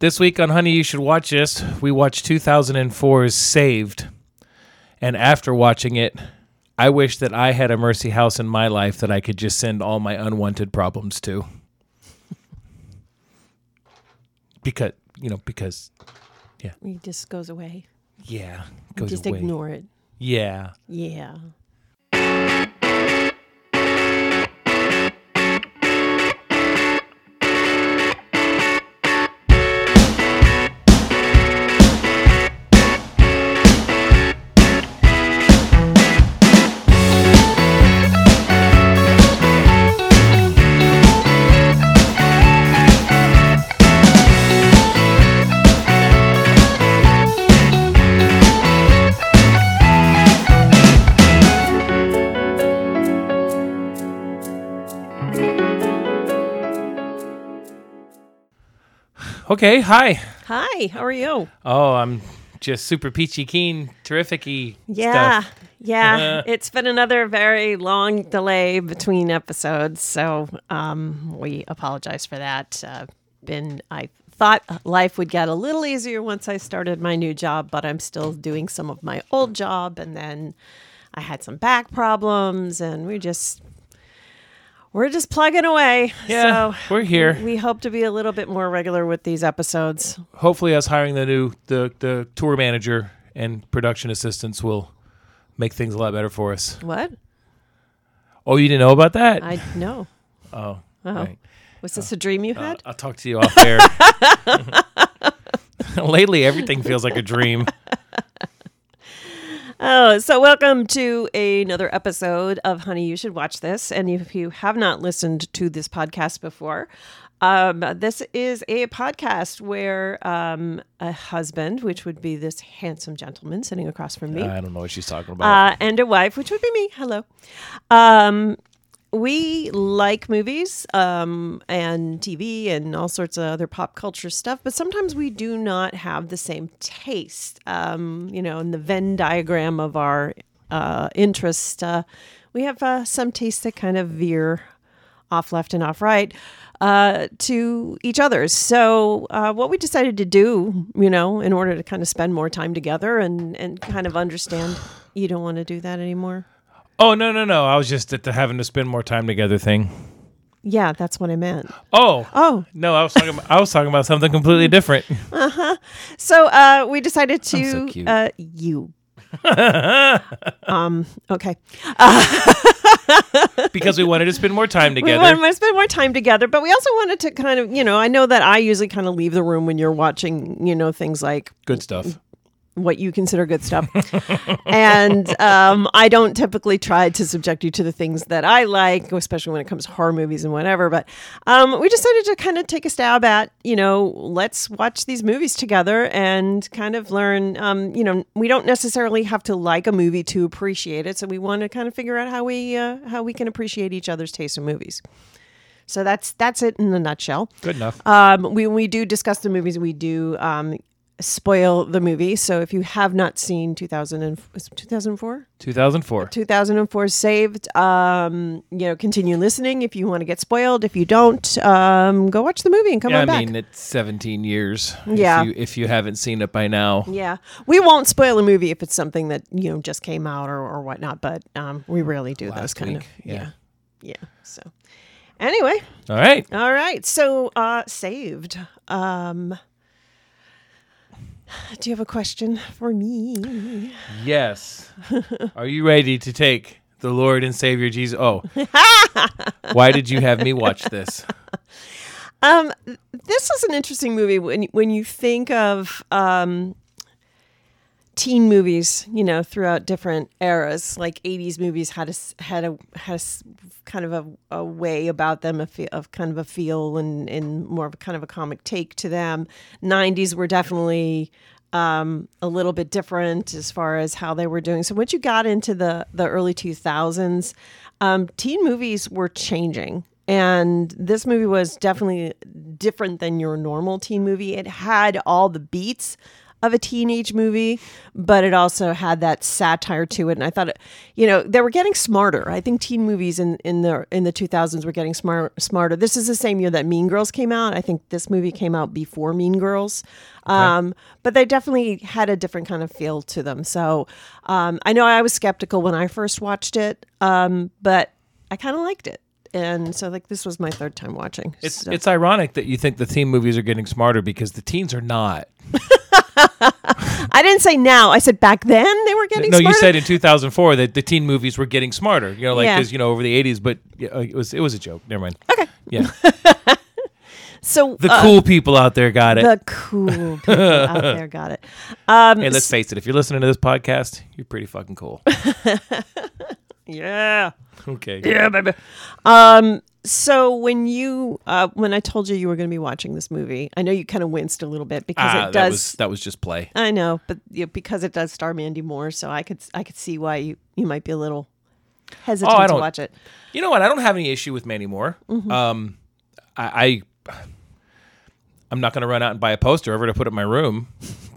This week on Honey, You Should Watch This, we watched 2004's Saved. And after watching it, I wish that I had a mercy house in my life that I could just send all my unwanted problems to. because, you know, because, yeah. It just goes away. yeah, goes just away. ignore it. Yeah. Yeah. Okay, hi. Hi, how are you? Oh, I'm just super peachy keen, terrific-y Yeah. stuff. Yeah. it's been another very long delay between episodes, so um, we apologize for that. Uh, been I thought life would get a little easier once I started my new job, but I'm still doing some of my old job and then I had some back problems and we just we're just plugging away. Yeah, so we're here. We hope to be a little bit more regular with these episodes. Hopefully, us hiring the new the the tour manager and production assistants will make things a lot better for us. What? Oh, you didn't know about that? I know. oh, Oh. right. Was this a dream you Uh, had? I'll talk to you off air. Lately, everything feels like a dream. Oh, so welcome to another episode of Honey, You Should Watch This. And if you have not listened to this podcast before, um, this is a podcast where um, a husband, which would be this handsome gentleman sitting across from me, I don't know what she's talking about. uh, and a wife, which would be me. Hello. Um, we like movies um, and TV and all sorts of other pop culture stuff, but sometimes we do not have the same taste. Um, you know, in the Venn diagram of our uh, interest, uh, we have uh, some tastes that kind of veer off left and off right uh, to each other's. So, uh, what we decided to do, you know, in order to kind of spend more time together and, and kind of understand you don't want to do that anymore. Oh no, no, no! I was just at the having to spend more time together thing. Yeah, that's what I meant. Oh, Oh, no! I was talking. About, I was talking about something completely different. Uh huh. So uh, we decided to so cute. Uh, you. um. Okay. because we wanted to spend more time together. We wanted to spend more time together, but we also wanted to kind of, you know, I know that I usually kind of leave the room when you're watching, you know, things like Good stuff. What you consider good stuff. and um, I don't typically try to subject you to the things that I like, especially when it comes to horror movies and whatever. But um, we decided to kind of take a stab at, you know, let's watch these movies together and kind of learn. Um, you know, we don't necessarily have to like a movie to appreciate it, so we want to kind of figure out how we uh, how we can appreciate each other's taste in movies. So that's that's it in a nutshell. Good enough. Um, we, we do discuss the movies, we do um, spoil the movie. So if you have not seen 2000 and, 2004? 2004. 2004 Saved, um, you know, continue listening if you want to get spoiled. If you don't, um, go watch the movie and come Yeah, I on back. mean it's 17 years. Yeah. If you, if you haven't seen it by now. yeah, we won't spoil a movie if it's something that you know just came out or, or whatnot, but um, we rarely do those kind week, of yeah. yeah, yeah. So anyway, All right. All right. So, uh, saved. Um, do you have a question for me? Yes. Are you ready to take the Lord and Savior Jesus? Oh. Why did you have me watch this? Um, this is an interesting movie when when you think of um, teen movies. You know, throughout different eras, like '80s movies had a had a had a s- kind of a, a way about them, a fe- of kind of a feel and and more of a kind of a comic take to them. '90s were definitely um, a little bit different as far as how they were doing. So once you got into the the early 2000s, um, teen movies were changing. And this movie was definitely different than your normal teen movie. It had all the beats of a teenage movie, but it also had that satire to it. And I thought, it, you know, they were getting smarter. I think teen movies in, in the in the 2000s were getting smart, smarter. This is the same year that Mean Girls came out. I think this movie came out before Mean Girls. Um, but they definitely had a different kind of feel to them. So um, I know I was skeptical when I first watched it, um, but I kind of liked it. And so, like, this was my third time watching. It's So- it's ironic that you think the teen movies are getting smarter because the teens are not. I didn't say now. I said back then they were getting smarter. no, smarter. you said in 2004 that the teen movies were getting smarter. You know, like Yeah. because you know over the 80s, but uh, it was it was a joke. Never mind. Okay. Yeah, so the uh, cool people out there got it. the cool people out there got it. Um, hey, let's face it. If you're listening to this podcast, you're pretty fucking cool. yeah, Okay. yeah, baby. Um, so when you uh, when I told you you were going to be watching this movie, I know you kind of winced a little bit because Ah, it that does. was that was just play. I know, but you know, because it does star Mandy Moore, so I could I could see why you you might be a little hesitant Oh, I to watch it. You know what? I don't have any issue with Mandy Moore. Mm-hmm. Um, I, I I'm not going to run out and buy a poster of her to put in my room,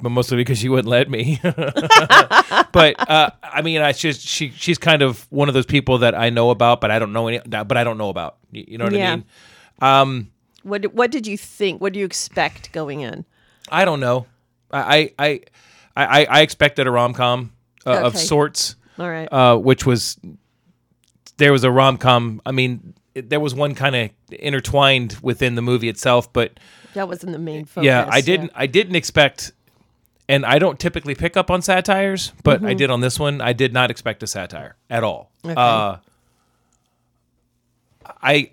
but mostly because she wouldn't let me. but uh, I mean, I just she she's kind of one of those people that I know about, but I don't know any. But I don't know about. You know what Yeah. I mean? Um, What did- what did you think? What do you expect going in? I don't know. I I I I, I expected a rom com uh, of sorts. All right. uh, which was there was a rom com. I mean, it, there was one kind of intertwined within the movie itself, but that wasn't the main focus. yeah, I didn't. I didn't expect, and I don't typically pick up on satires, but I did on this one. I did not expect a satire at all. Okay. Uh, I.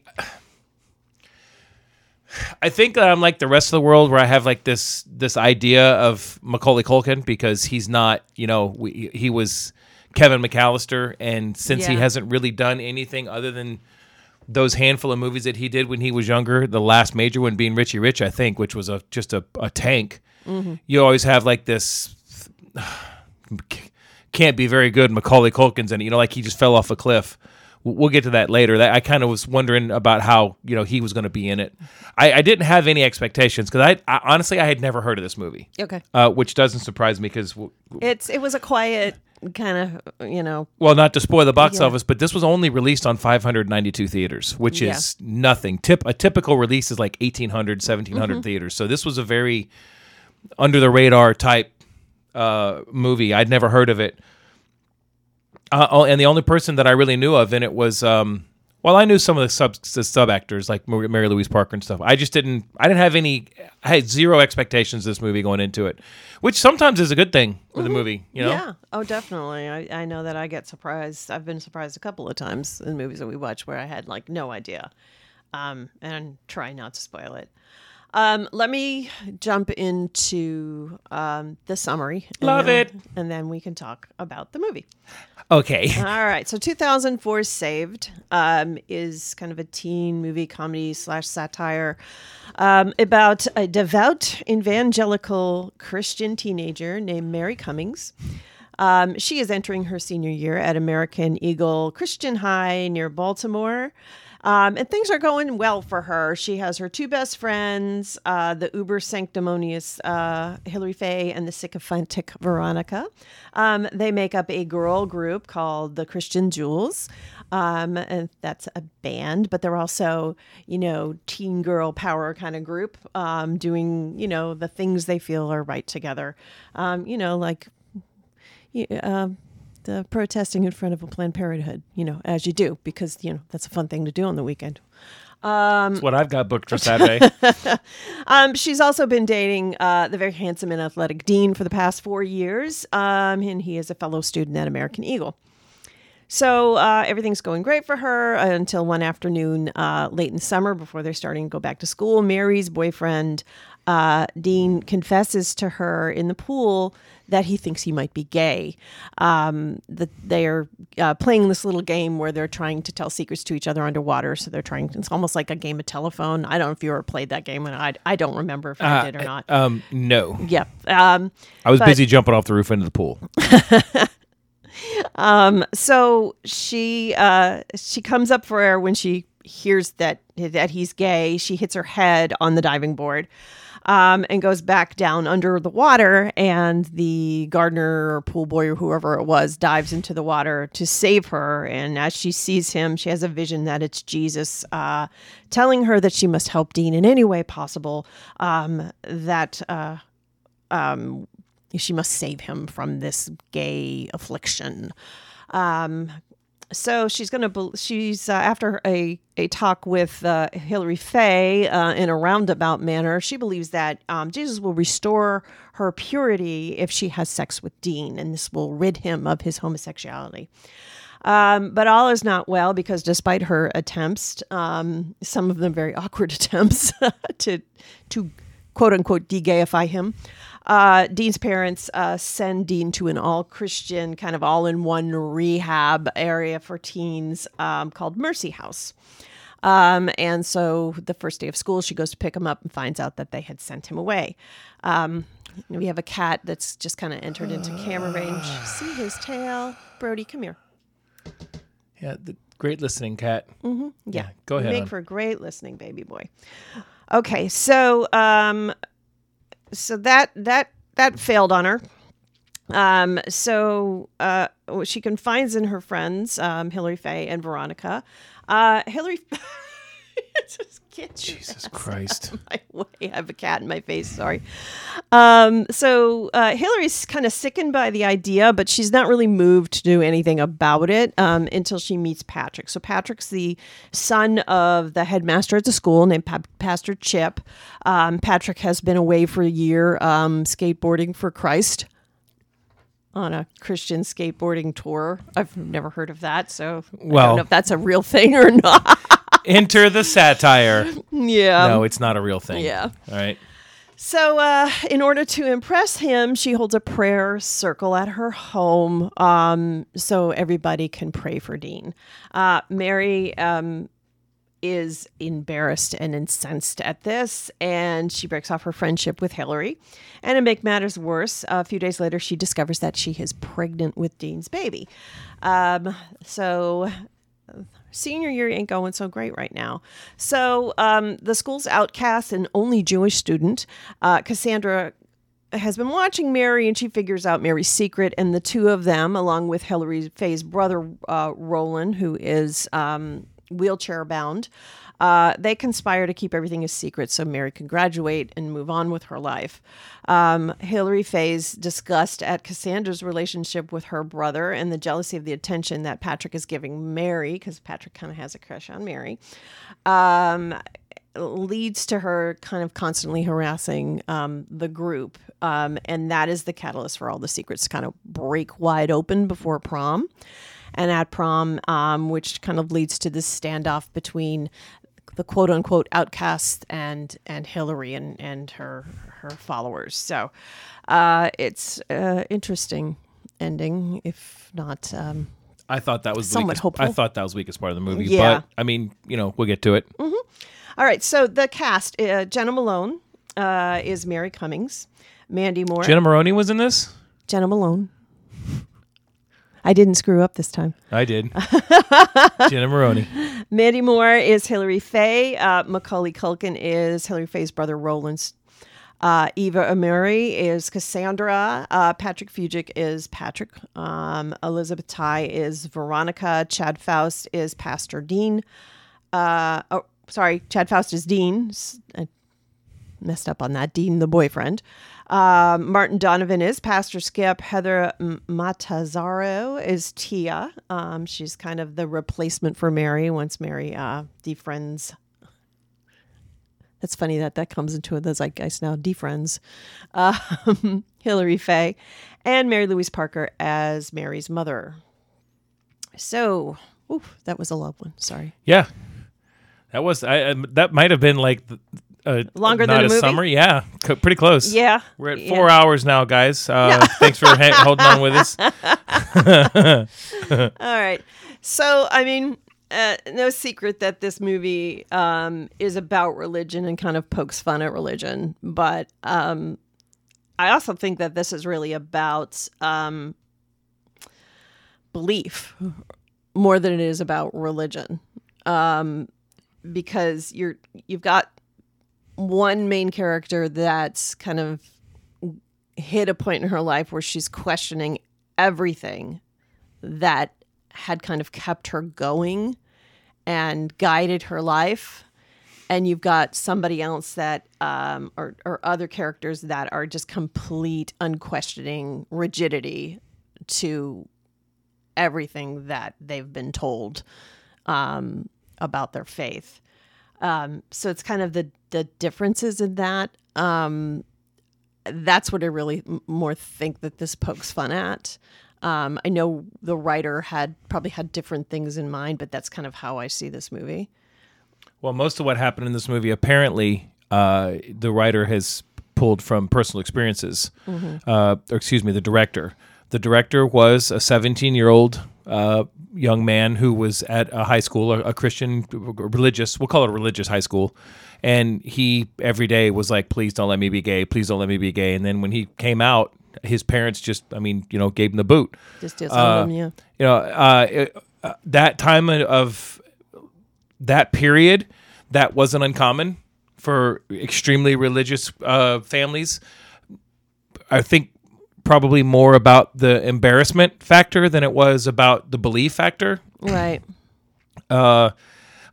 I think that I'm like the rest of the world, where I have like this this idea of Macaulay Culkin because he's not, you know, we, he was Kevin McAllister, and since he Yeah. hasn't really done anything other than those handful of movies that he did when he was younger, the last major one being Richie Rich, I think, which was a just a, a tank. You always have like this can't be very good Macaulay Culkin's and you know like he just fell off a cliff. We'll get to that later. That I kind of was wondering about how you know he was going to be in it. I, I didn't have any expectations because I, I honestly I had never heard of this movie, Okay. uh, which doesn't surprise me because It's it was a quiet kind of you know well, not to spoil the box Yeah. office, but this was only released on 592 theaters, which Yeah. is nothing. Tip a typical release is like 1800, 1700 Mm-hmm. theaters. So this was a very under the radar type uh, movie. I'd never heard of it. Uh, oh, and the only person that I really knew of in it was um, well, I knew some of the sub the sub actors like Mary Louise Parker and stuff. I just didn't. I didn't have any. I had zero expectations of this movie going into it, which sometimes is a good thing with a movie. You know. Mm-hmm. yeah oh definitely I, I know that I get surprised I've been surprised a couple of times in movies that we watch where I had like no idea um and try not to spoil it um let me jump into um the summary Love then- it. and then we can talk about the movie Okay. All right. So 2004 Saved um, is kind of a teen movie comedy slash satire um, about a devout evangelical Christian teenager named Mary Cummings. Um, she is entering her senior year at American Eagle Christian High near Baltimore. Um, and things are going well for her. She has her two best friends, uh, the uber sanctimonious uh, Hilary Faye and the sycophantic Veronica. Um, they make up a girl group called the Christian Jewels. Um, and that's a band, but they're also, you know, teen girl power kind of group, um, doing, you know, the things they feel are right together. Um, you know, like uh, the protesting in front of a Planned Parenthood, you know, as you do, because, you know, that's a fun thing to do on the weekend. That's what I've got booked for Saturday. Um, she's also been dating uh, the very handsome and athletic Dean for the past four years, um, and he is a fellow student at American Eagle. So uh, everything's going great for her until one afternoon uh, late in summer before they're starting to go back to school. Mary's boyfriend, uh, Dean, confesses to her in the pool that he thinks he might be gay. Um, that they are uh, playing this little game where they're trying to tell secrets to each other underwater. So they're trying. It's almost like a game of telephone. I don't know if you ever played that game, and I I don't remember if I did or not. um, no, Yep. Um, I was but- busy jumping off the roof into the pool. so she uh she comes up for air when she hears that that he's gay she hits her head on the diving board um, and goes back down under the water. And the gardener or pool boy or whoever it was dives into the water to save her. And as she sees him, she has a vision that it's Jesus uh, telling her that she must help Dean in any way possible. Um, that uh, um, she must save him from this gay affliction. Um, so she's going to she's uh, after a, a talk with uh, Hilary Faye uh, in a roundabout manner. She believes that um, Jesus will restore her purity if she has sex with Dean, and this will rid him of his homosexuality. Um, but all is not well because despite her attempts, um, some of them very awkward attempts to to quote unquote degayify him, uh, Dean's parents uh, send Dean to an all Christian, kind of all in one rehab area for teens um, called Mercy House. Um, and so the first day of school, she goes to pick him up and finds out that they had sent him away. Um, we have a cat that's just kind of entered into camera range. See his tail? Brody, come here. Yeah, the great listening cat. Mm-hmm. Yeah. yeah. go ahead. Make on. for a great listening baby boy. Okay, so um, so that that that failed on her. Um, so uh, she confides in her friends, um, Hilary Faye and Veronica. Uh, Jesus Christ. My way. I have a cat in my face. Sorry. Um, so uh, Hilary's kind of sickened by the idea, but she's not really moved to do anything about it um, until she meets Patrick. So Patrick's the son of the headmaster at the school named pa- Pastor Chip. Um, Patrick has been away for a year um, skateboarding for Christ on a Christian skateboarding tour. I've never heard of that, so well, I don't know if that's a real thing or not. Enter the satire. Yeah. No, it's not a real thing. Yeah. All right. So, uh, in order to impress him, she holds a prayer circle at her home um, so everybody can pray for Dean. Uh, Mary um, is embarrassed and incensed at this, and she breaks off her friendship with Hilary. And to make matters worse, a few days later, she discovers that she is pregnant with Dean's baby. Um, so senior year ain't going so great right now. So um, the school's outcast and only Jewish student, uh, Cassandra has been watching Mary and she figures out Mary's secret. And the two of them, along with Hilary Faye's brother, uh, Roland, who is um, wheelchair bound, uh, they conspire to keep everything a secret so Mary can graduate and move on with her life. Um, Hilary Faye's disgust at Cassandra's relationship with her brother and the jealousy of the attention that Patrick is giving Mary, because Patrick kind of has a crush on Mary, um, leads to her kind of constantly harassing um, the group. Um, and that is the catalyst for all the secrets to kind of break wide open before prom and at prom, um, which kind of leads to this standoff between the quote unquote outcast and and Hilary and and her her followers. So uh, it's uh, interesting ending, if not. Um, I thought that was somewhat weakest, hopeful. I thought that was weakest part of the movie. Yeah. But I mean, you know, we'll get to it. Mm-hmm. All right. So the cast: uh, Jena Malone uh, is Mary Cummings, Mandy Moore. Jenna Maroney was in this. Jena Malone. I didn't screw up this time. I did. Jenna Maroney. Mandy Moore is Hilary Faye. Uh, Macaulay Culkin is Hilary Faye's brother Roland's. Uh, Eva Amurri is Cassandra. Uh, Patrick Fugit is Patrick. Um, Elizabeth Thai is Veronica. Chad Faust is Pastor Dean. Uh, oh, sorry, Chad Faust is Dean. I messed up on that. Dean, the boyfriend. Uh, Martin Donovan is Pastor Skip. Heather Matarazzo is Tia. Um, she's kind of the replacement for Mary once Mary uh, defriends. That's funny that that comes into the zeitgeist now. Defriends. Um, Hilary Fay and Mary Louise Parker as Mary's mother. So, oof, that was a love one. Sorry. Yeah, that was. I, I that might have been like the, uh, longer than a, a movie? summer. Yeah, c- pretty close. Yeah, we're at yeah. four hours now, guys. Uh, thanks for ha- holding on with us. All right. So, I mean, uh, no secret that this movie um, is about religion and kind of pokes fun at religion. But um, I also think that this is really about um, belief more than it is about religion. Um, because you're you've got one main character that's kind of hit a point in her life where she's questioning everything that had kind of kept her going and guided her life. And you've got somebody else that um, or, or other characters that are just complete unquestioning rigidity to everything that they've been told um, about their faith um, so it's kind of the the differences in that um, that's what i really m- more think that this pokes fun at um, i know the writer had probably had different things in mind but that's kind of how i see this movie Well, most of what happened in this movie, apparently, uh, the writer has pulled from personal experiences. Uh, or excuse me, the director. The director was a 17 year old uh, young man who was at a high school, a, a Christian, religious, we'll call it a religious high school. And he every day was like, please don't let me be gay. Please don't let me be gay. And then when he came out, his parents just, I mean, you know, gave him the boot just disowned them yeah you know uh, it, uh, that time of that period that wasn't uncommon for extremely religious uh, families i think probably more about the embarrassment factor than it was about the belief factor. Right. Uh,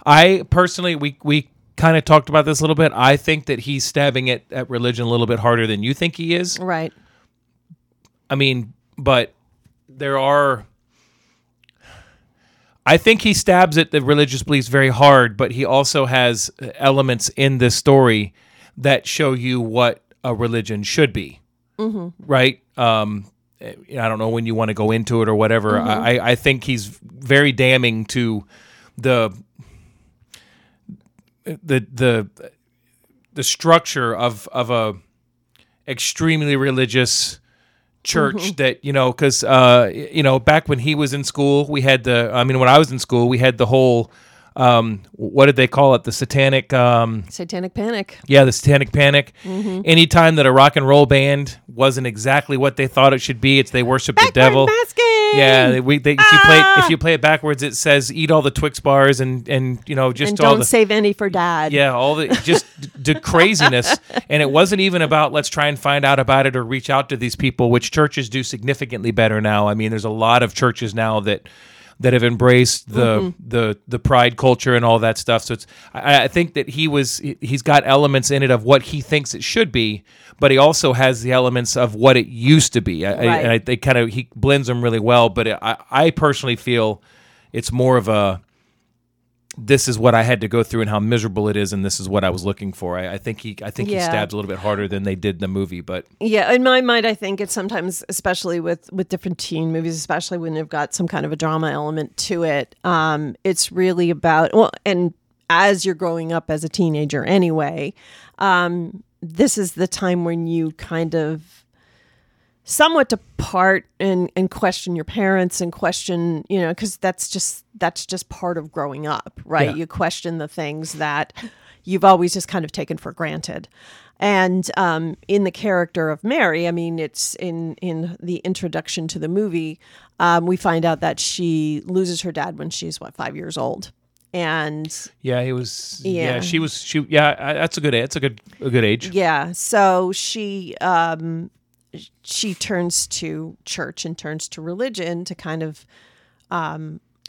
i personally we we kind of talked about this a little bit. I think that he's stabbing it at religion a little bit harder than you think he is. Right. I mean, but there are. I think he stabs at the religious beliefs very hard, but he also has elements in this story that show you what a religion should be, right? Um, I don't know when you want to go into it or whatever. I, I think he's very damning to the the the the structure of of a extremely religious church that you know because uh you know back when he was in school we had the i mean when i was in school we had the whole um what did they call it? The satanic um satanic panic. Yeah the satanic panic. Anytime that a rock and roll band wasn't exactly what they thought it should be it's they worship the devil. masking! Yeah they, we, they, if you play it, if you play it backwards it says eat all the twix bars and and you know just and all don't the save any for dad. Yeah, all the just the craziness, and it wasn't even about let's try and find out about it or reach out to these people, which churches do significantly better now. I mean, there's a lot of churches now that that have embraced the mm-hmm. the the pride culture and all that stuff. So it's I, I think that he was he- he's got elements in it of what he thinks it should be, but he also has the elements of what it used to be. I, I, and I think kind of he blends them really well. But I I personally feel it's more of a this is what I had to go through and how miserable it is, and this is what I was looking for. I, I think he, I think he stabs a little bit harder than they did in the movie, but Yeah, in my mind, I think it's sometimes, especially with with different teen movies, especially when they've got some kind of a drama element to it. Um, it's really about well, and as you're growing up as a teenager, anyway, um, this is the time when you kind of somewhat depart and and question your parents and question you know because that's just that's just part of growing up right Yeah. you question the things that you've always just kind of taken for granted and um, in the character of mary i mean it's in in the introduction to the movie um, we find out that she loses her dad when she's what five years old and yeah, he was. Yeah, Yeah. she was. She yeah, that's a good. That's a good a good age. Yeah. So she um she turns to church and turns to religion to kind of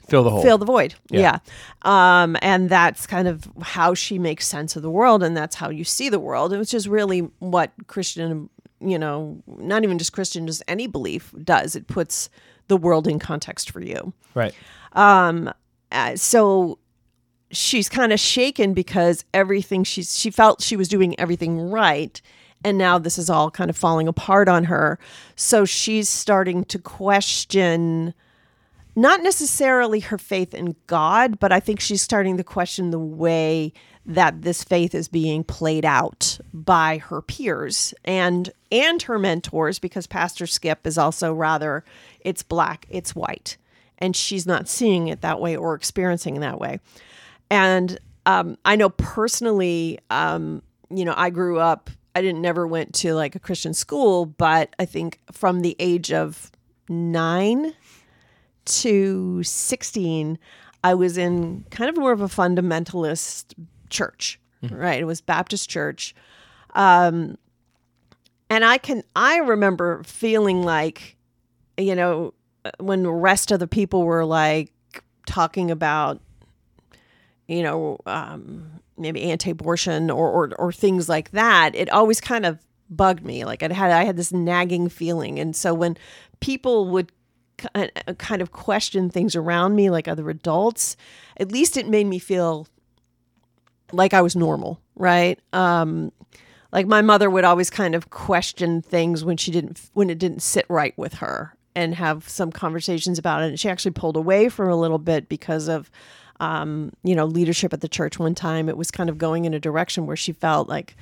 Fill the hole. fill the void. Yeah. Yeah. Um and that's kind of how she makes sense of the world and that's how you see the world, which is really what Christian, you know, not even just Christian, just any belief does. It puts the world in context for you. right. Uh, so she's kind of shaken because everything she's she felt she was doing everything right and now this is all kind of falling apart on her. So she's starting to question not necessarily her faith in God but I think she's starting to question the way that this faith is being played out by her peers and and her mentors because Pastor Skip is also rather it's black it's white. And she's not seeing it that way or experiencing that way. And um, I know personally, um, you know, I grew up, I didn't never went to like a Christian school, but I think from the age of nine to 16, I was in kind of more of a fundamentalist church. right? It was Baptist church. Um, and I can I remember feeling like, you know, when the rest of the people were like talking about, you know, um, maybe anti-abortion or, or or things like that, it always kind of bugged me. Like I had I had this nagging feeling, and so when people would kind of question things around me, like other adults, at least it made me feel like I was normal, right? Um, like my mother would always kind of question things when she didn't when it didn't sit right with her and have some conversations about it. And she actually pulled away for a little bit because of um, you know, leadership at the church one time. It was kind of going in a direction where she felt like,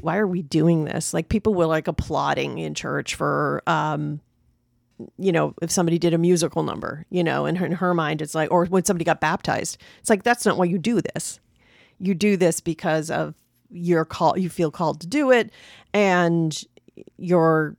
why are we doing this? Like people were like applauding in church for um, you know, if somebody did a musical number, you know, in her, in her mind, it's like, or when somebody got baptized, it's like, that's not why you do this. You do this because of your call, you feel called to do it. And you're,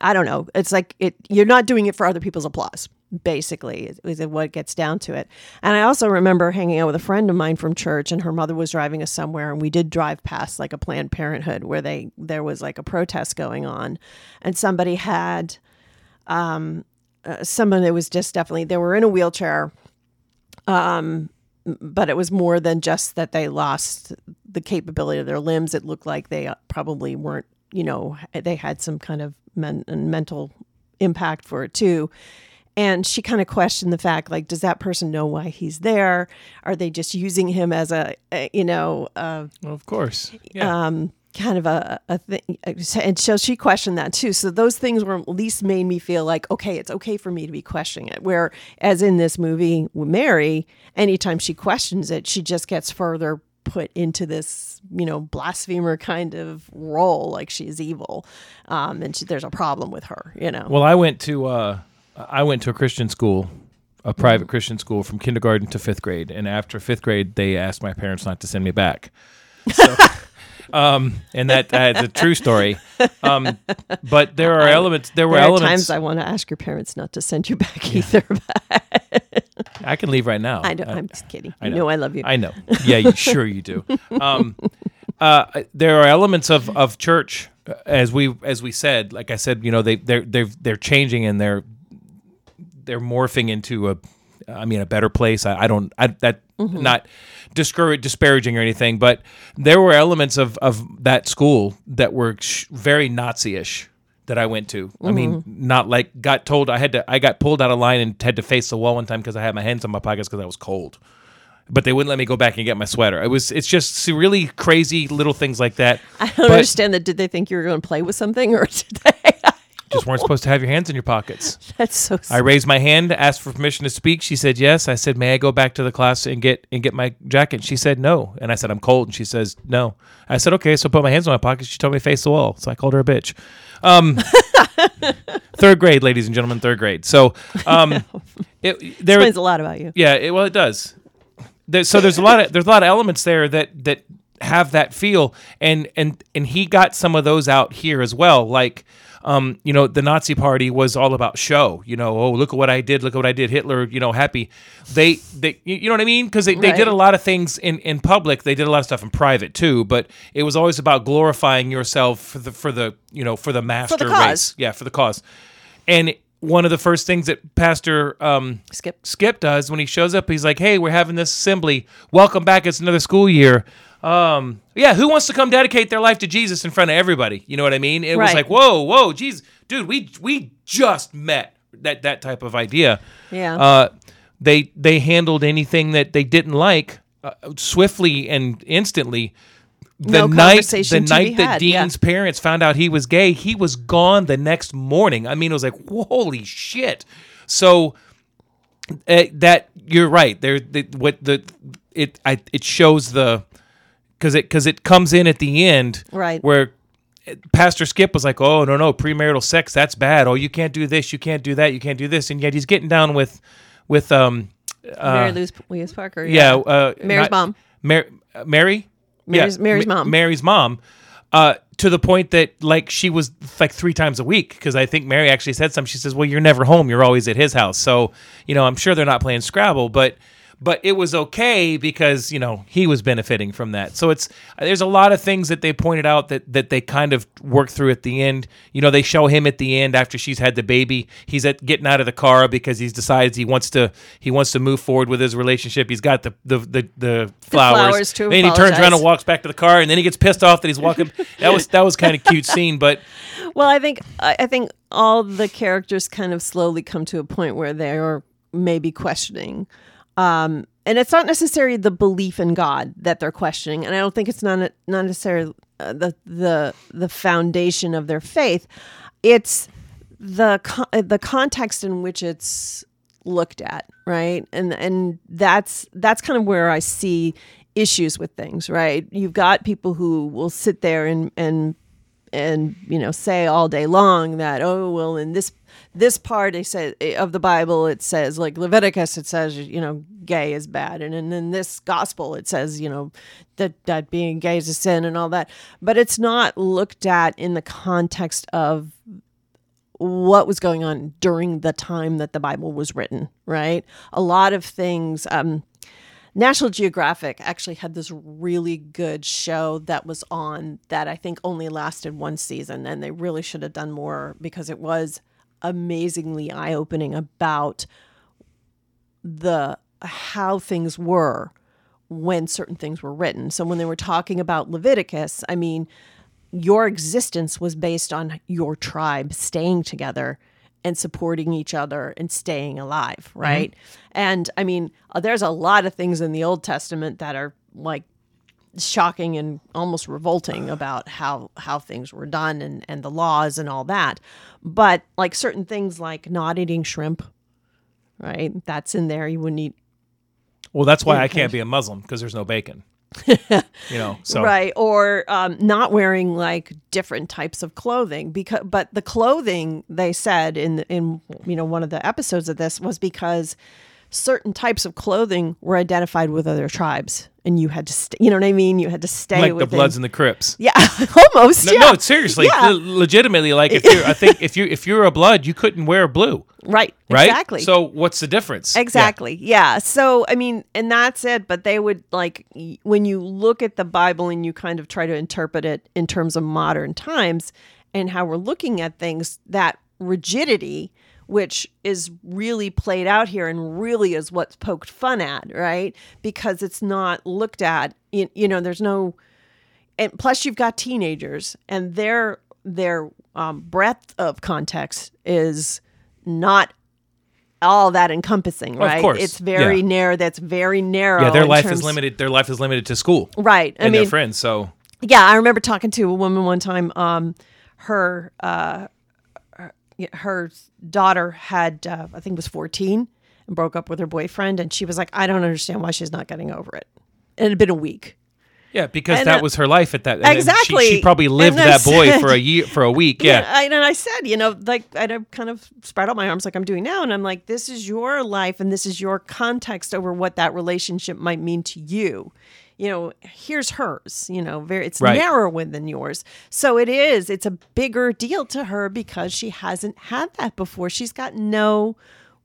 I don't know, it's like it, you're not doing it for other people's applause, basically, is, what gets down to it. And I also remember hanging out with a friend of mine from church, and her mother was driving us somewhere, and we did drive past like a Planned Parenthood where they, there was like a protest going on, and somebody had, uh, someone that was just definitely they were in a wheelchair um but it was more than just that they lost the capability of their limbs. It looked like they uh, probably weren't you know they had some kind of men- mental impact for it too and she kind of questioned the fact like does that person know why he's there are they just using him as a, a you know uh, Well, of course. Yeah. um, kind of a, a thing. And so she questioned that too. So those things were at least made me feel like, okay, it's okay for me to be questioning it. Where, as in this movie with Mary, anytime she questions it, she just gets further put into this, you know, blasphemer kind of role, like she's evil. Um, and she, there's a problem with her, you know. Well, I went to uh, I went to a Christian school, a private Christian school from kindergarten to fifth grade, and after fifth grade, they asked my parents not to send me back. So, um, and that that's a true story. Um, but there are elements. There were there are elements. times I want to ask your parents not to send you back either. I can leave right now. I don't, Uh, I'm just kidding. I know. know I love you. I know. Yeah, you, sure you do. Um, uh, there are elements of, of church, uh, as we as we said. Like I said, you know, they they're they're they're changing and they're they're morphing into a, I mean, a better place. I, I don't I, that mm-hmm. not discourage disparaging or anything, but there were elements of of that school that were sh- very Nazi-ish that I went to. I mm-hmm. mean, not like got told I had to. I got pulled out of line and had to face the wall one time because I had my hands in my pockets because I was cold but they wouldn't let me go back and get my sweater. It was it's just really crazy little things like that. I don't But understand that. Did they think you were going to play with something, or did they? Just weren't supposed to have your hands in your pockets. That's so. I raised my hand, asked for permission to speak. She said yes. I said, "May I go back to the class and get and get my jacket?" She said no, and I said, "I'm cold." And she says no. I said, "Okay." So I put my hands in my pockets. She told me to face the wall. So I called her a bitch. Um, third grade, ladies and gentlemen, third grade. So um, it, there explains a lot about you. Yeah, it, well, it does. There, so there's a lot of there's a lot of elements there that that have that feel, and and and he got some of those out here as well. Like, um, you know, the Nazi Party was all about show. You know, oh look at what I did, look at what I did. Hitler, you know, happy. They they you know what I mean? Because they, they did a lot of things in in public. They did a lot of stuff in private too. But it was always about glorifying yourself for the for the you know for the master cause. race. Yeah, for the cause. And one of the first things that Pastor um, Skip. Skip does when he shows up. He's like, "Hey, we're having this assembly. Welcome back. It's another school year. Um, yeah, who wants to come dedicate their life to Jesus in front of everybody? You know what I mean? It was like, whoa, whoa, Jesus, dude, we we just met that that type of idea. Yeah. Uh, they they handled anything that they didn't like uh, swiftly and instantly. The No night, the night that had, yeah. Dean's parents found out he was gay, he was gone the next morning. I mean, it was like, holy shit. So uh, that you're right. There, the, what the it I, it shows the because it because it comes in at the end, Right. Where Pastor Skip was like, "Oh no, no, premarital sex, that's bad. Oh, you can't do this, you can't do that, you can't do this," and yet he's getting down with with um Mary Louise Williams Parker. yeah, uh, Mary's not- mom. Mar- uh, Mary, Mary's- Mary's mom. Mary's mom. Uh, to the point that like she was like three times a week because I think Mary actually said something. She says, "Well, you're never home. You're always at his house." So you know, I'm sure they're not playing Scrabble, but but it was okay because you know he was benefiting from that. So it's there's a lot of things that they pointed out that that they kind of worked through at the end. You know, they show him at the end after she's had the baby. He's at getting out of the car because he decides he wants to he wants to move forward with his relationship. He's got the the the, the flowers. flowers to then he turns around and walks back to the car, and then he gets pissed off that he's walking. that was that was kind of cute scene, but Well, I think I think all the characters kind of slowly come to a point where they are maybe questioning. Um, and it's not necessarily the belief in God that they're questioning, and I don't think it's not not necessarily uh, the the the foundation of their faith. It's the the context in which it's looked at, right? And and that's that's kind of where I see issues with things, right? You've got people who will sit there and and and you know say all day long that oh well in this this part they say of the bible it says like leviticus it says you know gay is bad. And, and in this gospel it says you know that that being gay is a sin and all that. But it's not looked at in the context of what was going on during the time that the bible was written right? A lot of things um National Geographic actually had this really good show that was on that I think only lasted one season, and they really should have done more because it was amazingly eye opening about the how things were when certain things were written. So when they were talking about Leviticus, I mean, your existence was based on your tribe staying together and supporting each other and staying alive, mm-hmm. right? And I mean, there's a lot of things in the Old Testament that are like shocking and almost revolting about how how things were done and and the laws and all that. But like certain things like not eating shrimp, right? That's in there. You wouldn't eat well, that's why I can't be a Muslim because there's no bacon. you know, so right or um, not wearing like different types of clothing because but the clothing they said in in you know one of the episodes of this was because certain types of clothing were identified with other tribes and you had to st- you know what i mean you had to stay like the Bloods and the Crips. yeah almost No, yeah no, seriously, Yeah. le- legitimately. Like if you're, I think if you if you're a blood, you couldn't wear blue, right right? exactly So what's the difference? Exactly. Yeah. So, I mean, and that's it. But they would like, when you look at the Bible and you kind of try to interpret it in terms of modern times and how we're looking at things, that rigidity, which is really played out here and really is what's poked fun at, right? Because it's not looked at, you, you know, there's no, and plus you've got teenagers and their, their um, breadth of context is not all that encompassing, right? Of course, It's very yeah. narrow. That's very narrow. Yeah, their life terms- is limited. Their life is limited to school Right. I and mean, their friends. So yeah, I remember talking to a woman one time. Um, her uh, her- daughter had uh, I think was fourteen and broke up with her boyfriend, and she was like, I don't understand why she's not getting over it. And it had been a week. yeah, because And, that uh, was her life at that. and then she- Exactly. She, probably lived that boy for a year, for a week. Yeah. I, and I said, you know, like I kind of spread out my arms like I'm doing now, and I'm like, this is your life, and this is your context over what that relationship might mean to you. You know, here's hers. You know, very it's Right. narrower than yours, so it is. It's a bigger deal to her because she hasn't had that before. She's got no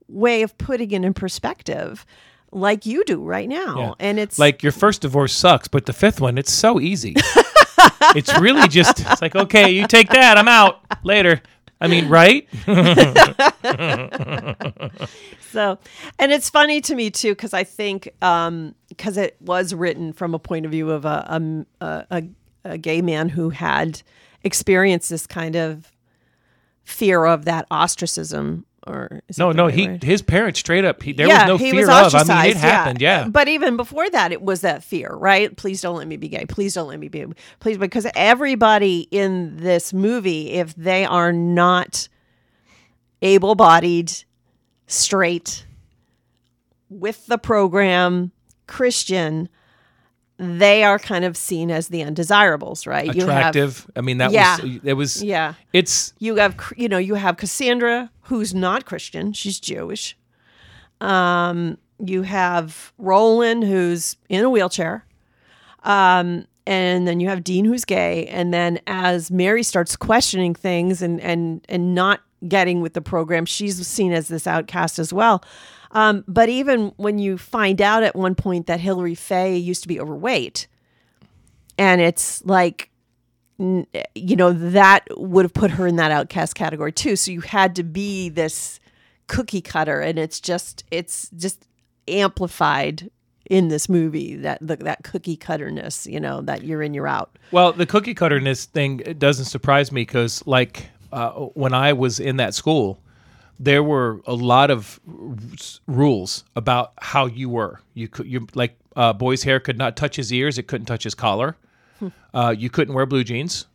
way of putting it in perspective, like you do right now, Yeah. and it's Like your first divorce sucks, but the fifth one, it's so easy. it's really just it's like, okay, you take that, I'm out. Later. I mean, right? So, and it's funny to me too because I think because it was written from a point of view of a, um, a, a a gay man who had experienced this kind of fear of that ostracism or is No, no, he word? his parents straight up. He, there yeah, was no he fear was of. I mean, it ostracized, happened. Yeah. Uh, but even before that, it was that fear, right? Please don't let me be gay. Please don't let me be. Please, because everybody in this movie, if they are not able-bodied, straight, with the program, Christian, they are kind of seen as the undesirables, right? Attractive. I mean, that Yeah. was it was. Have, yeah. It's You have, you know, you have Cassandra, who's not Christian; she's Jewish. Um, you have Roland, who's in a wheelchair. Um, and then you have Dean, who's gay. And then as Mary starts questioning things and and and not getting with the program, she's seen as this outcast as well. Um, but even when you find out at one point that Hilary Faye used to be overweight, and it's like, you know, that would have put her in that outcast category too. So you had to be this cookie cutter, and it's just, it's just amplified in this movie that the, that cookie cutterness, you know, that you're in, you're out. Well, the cookie cutterness thing doesn't surprise me because, like, uh, when I was in that school, there were a lot of r- rules about how you were. You could, you like, uh, boy's hair could not touch his ears. It couldn't touch his collar. Uh, you couldn't wear blue jeans.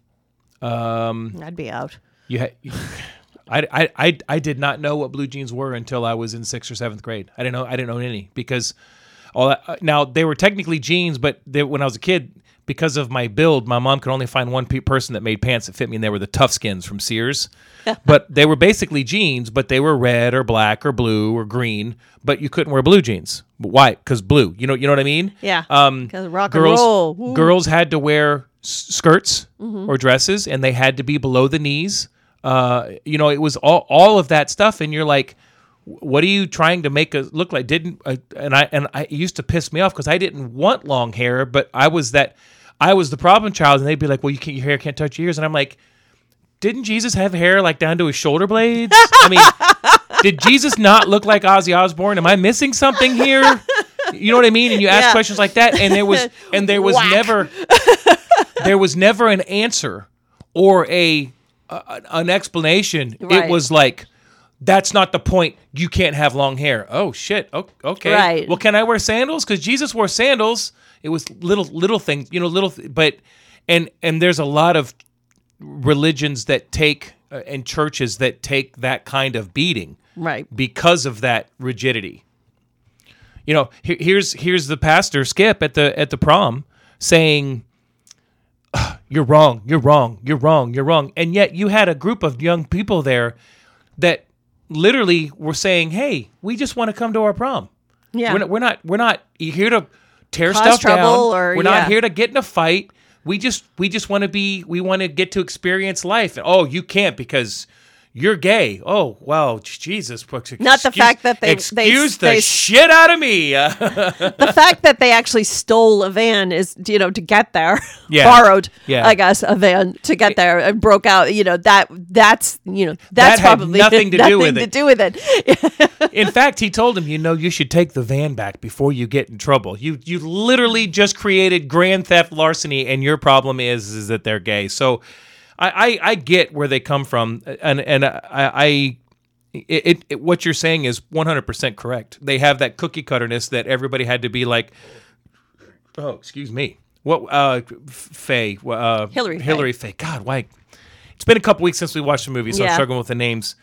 I'd be out. You had. I, I, I, I did not know what blue jeans were until I was in sixth or seventh grade. I didn't know I didn't know any because all that, uh, now they were technically jeans, but they, when I was a kid, because of my build, my mom could only find one pe- person that made pants that fit me, and they were the Tough Skins from Sears. but they were basically jeans, but they were red or black or blue or green, but you couldn't wear blue jeans. Why? Because blue. You know you know what I mean? Yeah. Um, rock and girls roll. Woo. girls had to wear s- skirts Mm-hmm. or dresses, and they had to be below the knees. Uh, you know, it was all all of that stuff, and you're like, what are you trying to make us look like? Didn't uh, and I and I it used to piss me off because I didn't want long hair, but I was that I was the problem child, and they'd be like, well, you can't, your hair can't touch your ears, and I'm like, didn't Jesus have hair like down to his shoulder blades? I mean, did Jesus not look like Ozzy Osbourne? Am I missing something here? You know what I mean? And you ask Yeah. questions like that, and there was and there was Whack. never there was never an answer or a, a an explanation. Right. It was like that's not the point. You can't have long hair. Oh shit. Okay. Right. Well, can I wear sandals? Because Jesus wore sandals. It was little little things, you know, little. But and and there's a lot of religions that take uh, and churches that take that kind of beating Right. because of that rigidity. You know, here, here's here's the pastor Skip at the at the prom saying, "You're wrong. You're wrong. You're wrong. You're wrong." And yet you had a group of young people there that literally were saying, "Hey, we just want to come to our prom. Yeah. We're not we're not we're not here to tear Cause stuff trouble down. or- we're yeah. not here to get in a fight. We just we just want to be we want to get to experience life. Oh, you can't because you're gay. Oh, well, Jesus. Not the fact that they- they- excuse the they- shit out of me. The fact that they actually stole a van is you know to get there Yeah. borrowed Yeah. i guess a van to get there and broke out you know that that's you know that's had probably nothing to do with to it. do with it in fact, he told him, you know, you should take the van back before you get in trouble. You you literally just created grand theft larceny, and your problem is is that they're gay. So, I I, I get where they come from, and and I. I it, it, it what you're saying is 100% correct. They have that cookie cutterness that everybody had to be like oh, excuse me. What uh Faye, uh Hilary Faye. Hilary Faye. God, why It's been a couple weeks since we watched the movie, so I'm struggling with the names.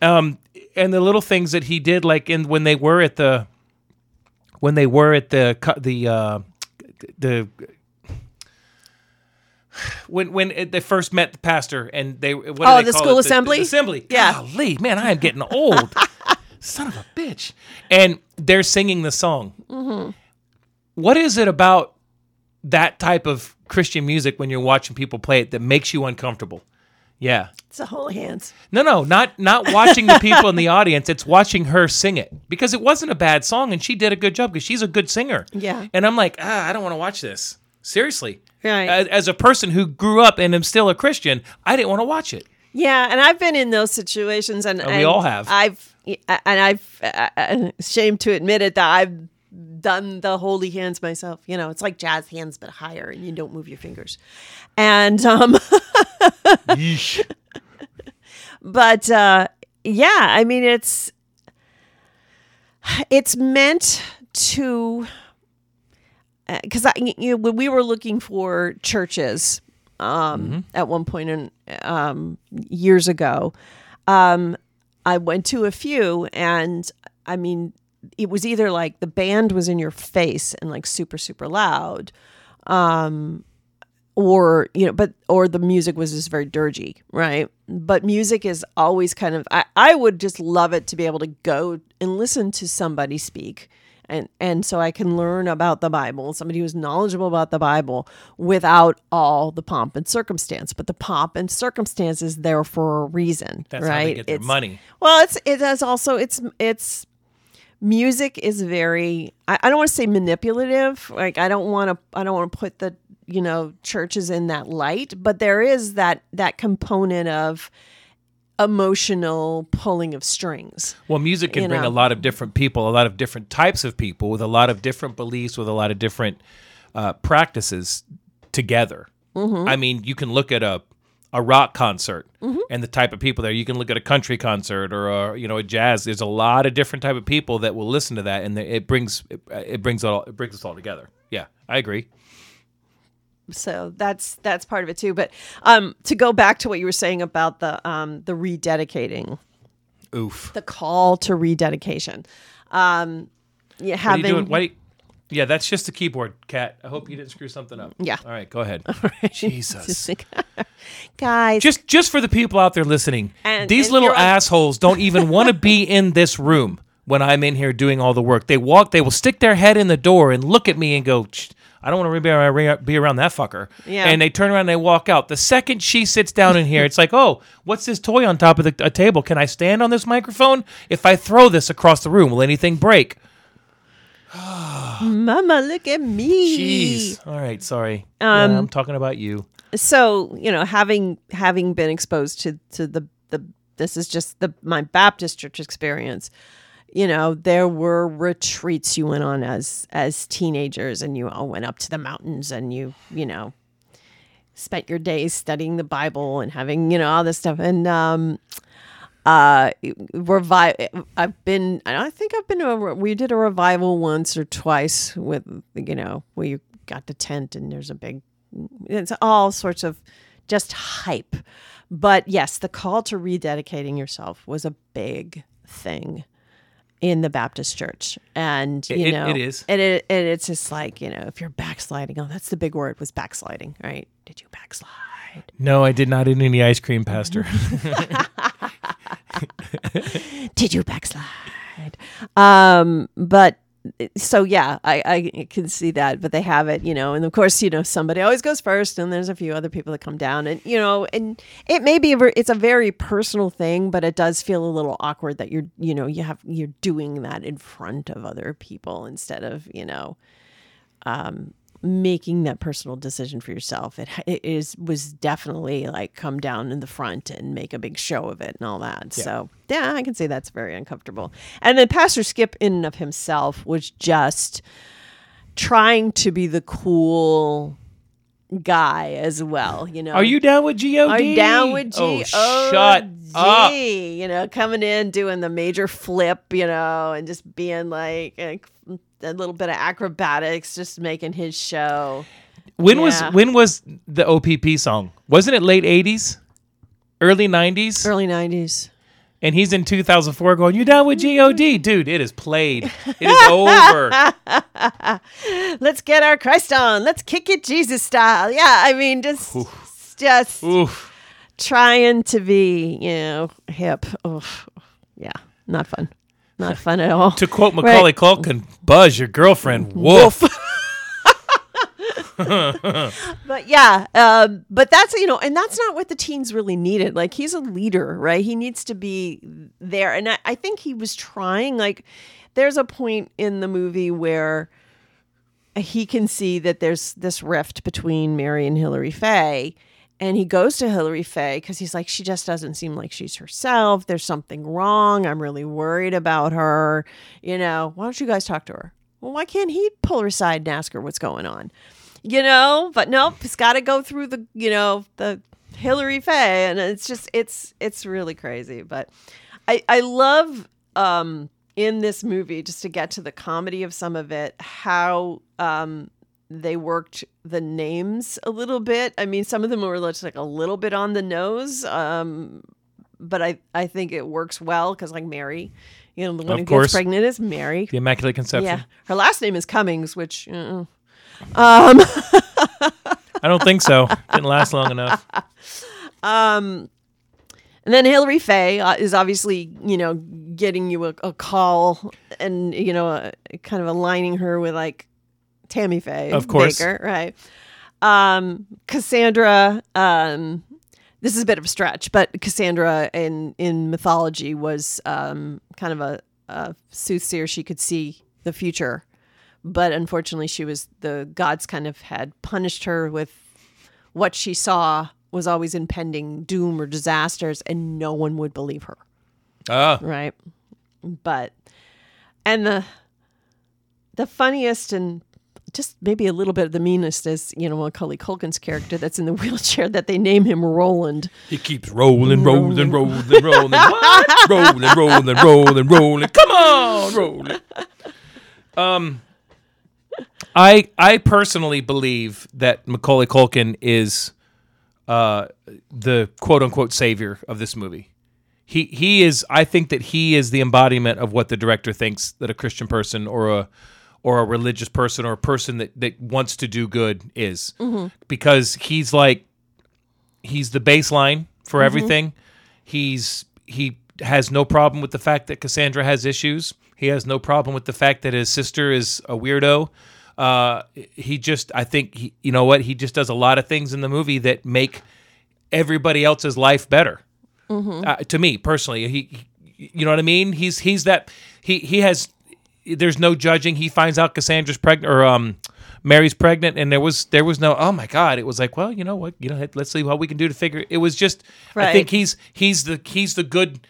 Um and the little things that he did like in when they were at the when they were at the the uh the when when they first met the pastor and they what Oh, they the call school it? Assembly? the assembly Yeah. golly man I am getting old son of a bitch and they're singing the song Mm-hmm. what is it about that type of Christian music when you're watching people play it that makes you uncomfortable yeah it's a holy hands no, no, not not watching the people in the audience. It's watching her sing it because it wasn't a bad song and she did a good job because she's a good singer. Yeah. And I'm like, ah, I don't want to watch this. Seriously. Right. As, as a person who grew up and am still a Christian, I didn't want to watch it. yeah and i've been in those situations and, Uh, we and all have. i've and i've uh, ashamed to admit it that i've done the holy hands myself you know it's like jazz hands but higher and you don't move your fingers and um but uh yeah i mean it's it's meant to because I you know when we were looking for churches um at one point in um years ago um I went to a few and I mean it was either like the band was in your face and like super super loud um or you know but or the music was just very dirgy right? But music is always kind of I, I would just love it to be able to go and listen to somebody speak and and so I can learn about the Bible, somebody who's knowledgeable about the Bible without all the pomp and circumstance. But the pomp and circumstance is there for a reason, That's right? how they get their It's- money. Well, it's it is also it's it's music is very I, I don't want to say manipulative. Like I don't want to I don't want to put the you know churches in that light, but there is that that component of emotional pulling of strings. Well, music can You bring know. a lot of different people, a lot of different types of people with a lot of different beliefs, with a lot of different uh, practices together. Mm-hmm. I mean, you can look at a a rock concert Mm-hmm. and the type of people there. You can look at a country concert or a, you know a jazz. There's a lot of different type of people that will listen to that, and it brings it, it brings it all it brings us all together. Yeah, I agree. So that's that's part of it too. But um, to go back to what you were saying about the um, the rededicating, Oof. the call to rededication, um, yeah, What are you doing? Why? Yeah, that's just the keyboard, Cat. I hope you didn't screw something up. Yeah. All right, go ahead. Jesus. guys, just just for the people out there listening, And- these and little assholes don't even want to be in this room when I'm in here doing all the work. They walk, they will stick their head in the door and look at me and go, "Ch- "I don't want to be around, be around that fucker." Yeah. And they turn around and they walk out. The second she sits down in here, it's like, "Oh, what's this toy on top of the a table? Can I stand on this microphone? If I throw this across the room, will anything break?" Mama, look at me. Jeez. All right, sorry. Um, Yeah, I'm talking about you. so you know having having been exposed to to the the this is just the my baptist church experience you know there were retreats you went on as as teenagers and you all went up to the mountains and you you know spent your days studying the bible and having you know all this stuff. And um uh revive i've been i think i've been to a, we did a revival once or twice with you know where you got the tent and there's a big it's all sorts of just hype. But yes the call to rededicating yourself was a big thing in the baptist church and you It- it- know it is. and it, and it's just like you know if you're backsliding oh that's the big word was backsliding right did you backslide No, I did not eat any ice cream, Pastor. did you backslide um but so yeah I, I can see that but they have it you know and of course you know somebody always goes first and there's a few other people that come down and you know and it may be a it's a very personal thing but it does feel a little awkward that you're you know you have you're doing that in front of other people instead of you know um making that personal decision for yourself it, it is was definitely like come down in the front and make a big show of it and all that so yeah i can say that's very uncomfortable and then pastor skip in and of himself was just trying to be the cool guy as well you know Are you down with God? are you down with oh, G? Oh, shut up. You know, coming in doing the major flip, you know, and just being like a, a little bit of acrobatics, just making his show. When Yeah. was when was the OPP song? Wasn't it late eighties, early nineties? Early nineties. And he's in two thousand four, going, "You down with God, dude? It is played. It is over." Let's get our Christ on. Let's kick it Jesus style. Yeah, I mean, just just Oof. trying to be, you know, hip. Oof. Yeah, not fun. Not fun at all. To quote Macaulay Culkin, "Buzz your girlfriend, woof." but yeah um, but that's you know and that's not what the teens really needed. Like he's a leader right? He needs to be there. And I, I think he was trying like there's a point in the movie where he can see that there's this rift between mary and hilary faye and he goes to hilary faye because he's like she just doesn't seem like she's herself. There's something wrong. I'm really worried about her. You know why don't you guys talk to her? Well why can't he pull her aside and ask her what's going on? You know but nope it's got to go through the you know the hilary faye. And it's just it's it's really crazy. But i i love um in this movie just to get to the comedy of some of it how um they worked the names a little bit i mean some of them were just like a little bit on the nose um but i i think it works well because like mary you know the one Of who course. gets pregnant is mary The Immaculate Conception. yeah her last name is cummings which uh, I don't think so. Didn't last long enough. Um, And then Hilary Faye uh, is obviously, you know, getting you a, a call and, you know, uh, kind of aligning her with like Tammy Faye. Of course. Bakker, right. Um, Cassandra, um, this is a bit of a stretch, but Cassandra in, in mythology was um, kind of a, a soothsayer; she could see the future, but unfortunately, she was the gods kind of had punished her with what she saw was always impending doom or disasters, and no one would believe her. Ah, Right. But and the the funniest and just maybe a little bit of the meanest as you know, Macaulay Culkin's character that's in the wheelchair that they name him Roland. he keeps rolling, rolling, rolling, rolling. What? rolling, rolling, rolling, rolling. Come on, rolling. Um, I I personally believe that Macaulay Culkin is uh the quote unquote savior of this movie. He he is. I think that he is the embodiment of what the director thinks that a Christian person or a or a religious person or a person that that wants to do good is, because he's like he's the baseline for everything. He's he has no problem with the fact that Cassandra has issues. He has no problem with the fact that his sister is a weirdo. Uh, he just, I think, he, you know what? He just does a lot of things in the movie that make everybody else's life better. Uh, to me personally, he, he- you know what I mean? He's he's that he he has. There's no judging. He finds out Cassandra's pregnant or um Mary's pregnant, and there was there was no oh my god. It was like well you know what you know let's see what we can do to figure. It was just I think he's he's the he's the good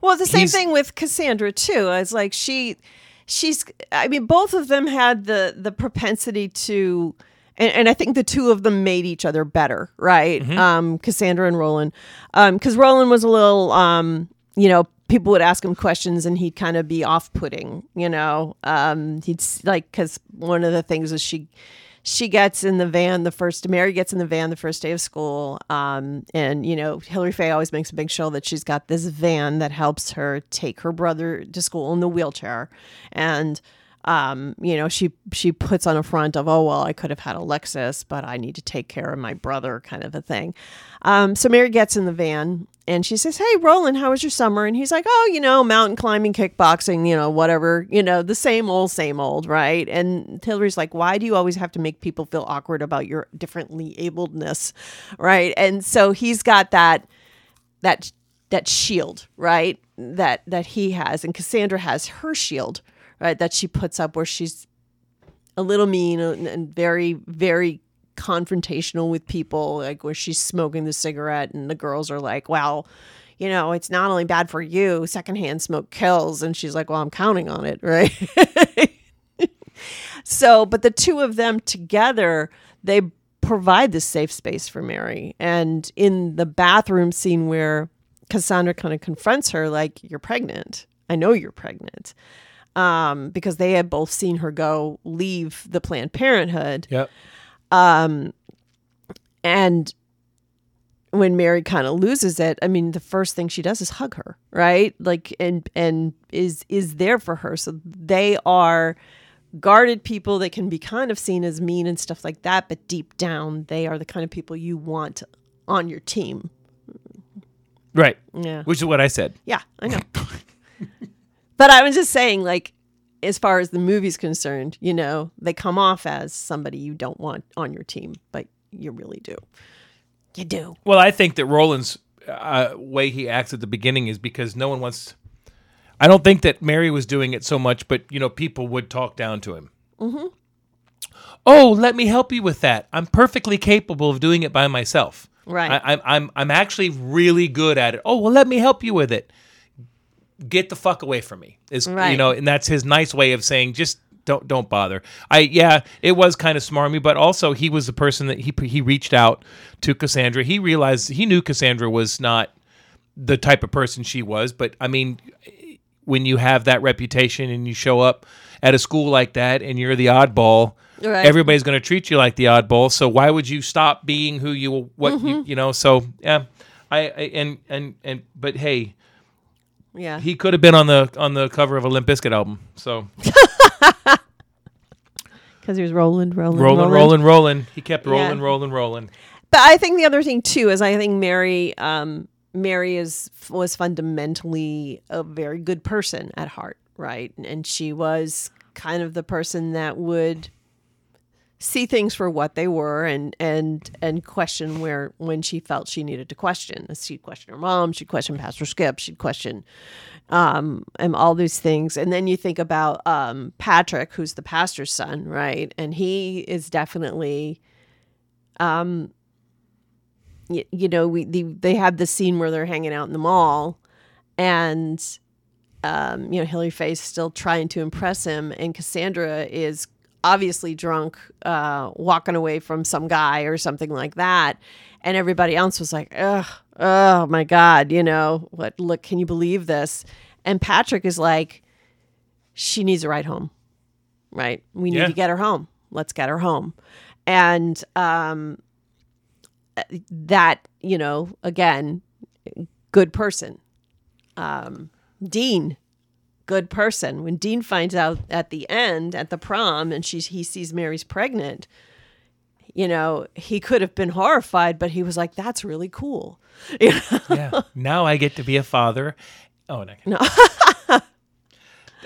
Well, the same thing with Cassandra too. It's like she she's I mean both of them had the the propensity to and, and I think the two of them made each other better, right? Um, Cassandra and Roland. Um, because Roland was a little um, you know, people would ask him questions and he'd kind of be off-putting, you know. Um, he'd like because one of the things is she she gets in the van the first Mary gets in the van the first day of school um, and you know Hilary Faye always makes a big show that she's got this van that helps her take her brother to school in the wheelchair and um, you know she she puts on a front of oh well I could have had a Lexus but I need to take care of my brother kind of a thing. Um, so Mary gets in the van and she says hey Roland how was your summer? And he's like oh you know mountain climbing kickboxing you know whatever you know the same old same old right? And Hilary's like why do you always have to make people feel awkward about your differently abledness? Right? And so he's got that that that shield right? That that he has and Cassandra has her shield right that she puts up where she's a little mean and, very very confrontational with people like where she's smoking the cigarette and the girls are like well you know it's not only bad for you secondhand smoke kills. And she's like well i'm counting on it right? So but the two of them together they provide this safe space for mary. And in the bathroom scene where cassandra kind of confronts her like you're pregnant. I know you're pregnant um, because they had both seen her go leave the planned parenthood yep Um, and when Mary kind of loses it, I mean, the first thing she does is hug her, right? Like, and and is is there for her. So they are guarded people that can be kind of seen as mean and stuff like that, but deep down, they are the kind of people you want on your team. right, Yeah, which is what I said. yeah, I know. but I was just saying, like, as far as the movie's concerned, you know, they come off as somebody you don't want on your team, but you really do. You do. Well, I think that Roland's uh, way he acts at the beginning is because no one wants. I don't think that Mary was doing it so much, but you know, people would talk down to him. Mm-hmm. Oh, let me help you with that. I'm perfectly capable of doing it by myself. Right. I, I'm I'm I'm actually really good at it. Oh well, let me help you with it. Get the fuck away from me. Is you know, and that's his nice way of saying just don't don't bother. I yeah, it was kind of smarmy, but also he was the person that he he reached out to Cassandra. He realized he knew Cassandra was not the type of person she was, but I mean, when you have that reputation and you show up at a school like that and you're the oddball, Right. everybody's going to treat you like the oddball. So why would you stop being who you what Mm-hmm. you you know? So yeah, I, I and and and but hey, Yeah. he could have been on the on the cover of a Limp Bizkit album. So Because he was rolling, rolling, rolling, rolling, rolling. He kept rolling, Yeah. rolling, rolling. But I think the other thing too is I think Mary, um, Mary is was fundamentally a very good person at heart, right? And she was kind of the person that would see things for what they were and and and question where when she felt she needed to question. She'd question her mom, she'd question Pastor Skip, she'd question um and all these things. And then you think about um Patrick, who's the pastor's son, right? And he is definitely um you, you know, we the, they have the scene where they're hanging out in the mall and um, you know, Hilary Faye's still trying to impress him, and Cassandra is obviously drunk, uh, walking away from some guy or something like that. And everybody else was like, ugh, oh my God, you know, what, look, can you believe this? And Patrick is like, she needs a ride home, right? We need Yeah. to get her home. Let's get her home. And um, that, you know, again, good person. Um, Dean, good person. When Dean finds out at the end at the prom and she's he sees Mary's pregnant, you know, he could have been horrified, but he was like, "That's really cool." You know? yeah. Now I get to be a father. Oh no. No.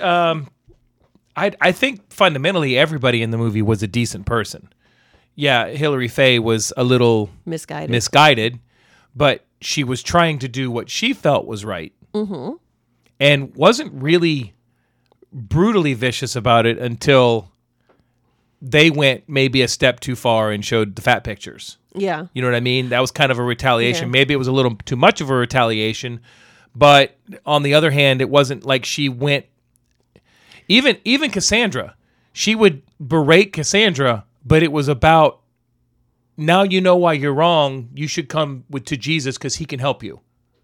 um, I I think fundamentally everybody in the movie was a decent person. Yeah, Hilary Faye was a little Misguided. misguided, but she was trying to do what she felt was right, mm-hmm. And wasn't really brutally vicious about it until they went maybe a step too far and showed the fat pictures. yeah. You know what I mean? That was kind of a retaliation. Yeah. Maybe it was a little too much of a retaliation, but on the other hand, it wasn't like she went even even Cassandra. She would berate Cassandra, but it was about now you know why you're wrong. You should come with to Jesus because he can help you.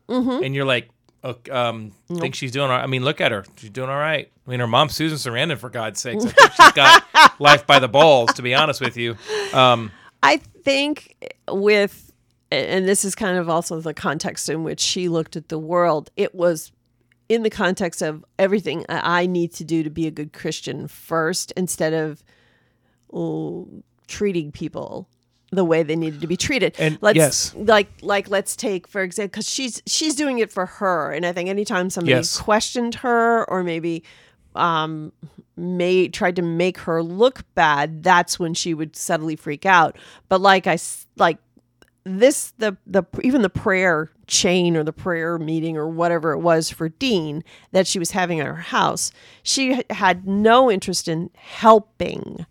Mm-hmm. And you're like, "Ok, um, think she's doing all right. I mean, look at her. She's doing all right. I mean, her mom, Susan Sarandon, for God's sakes. I think she's got life by the balls, to be honest with you. Um, I think with and this is kind of also the context in which she looked at the world. It was in the context of everything I need to do to be a good Christian first instead of oh, treating people the way they needed to be treated. And- let's yes. like like let's take for example because she's she's doing it for her, and I think anytime somebody Yes. questioned her or maybe um made tried to make her look bad, that's when she would subtly freak out. But like I like this the the even the prayer chain or the prayer meeting or whatever it was for Dean that she was having at her house, she had no interest in helping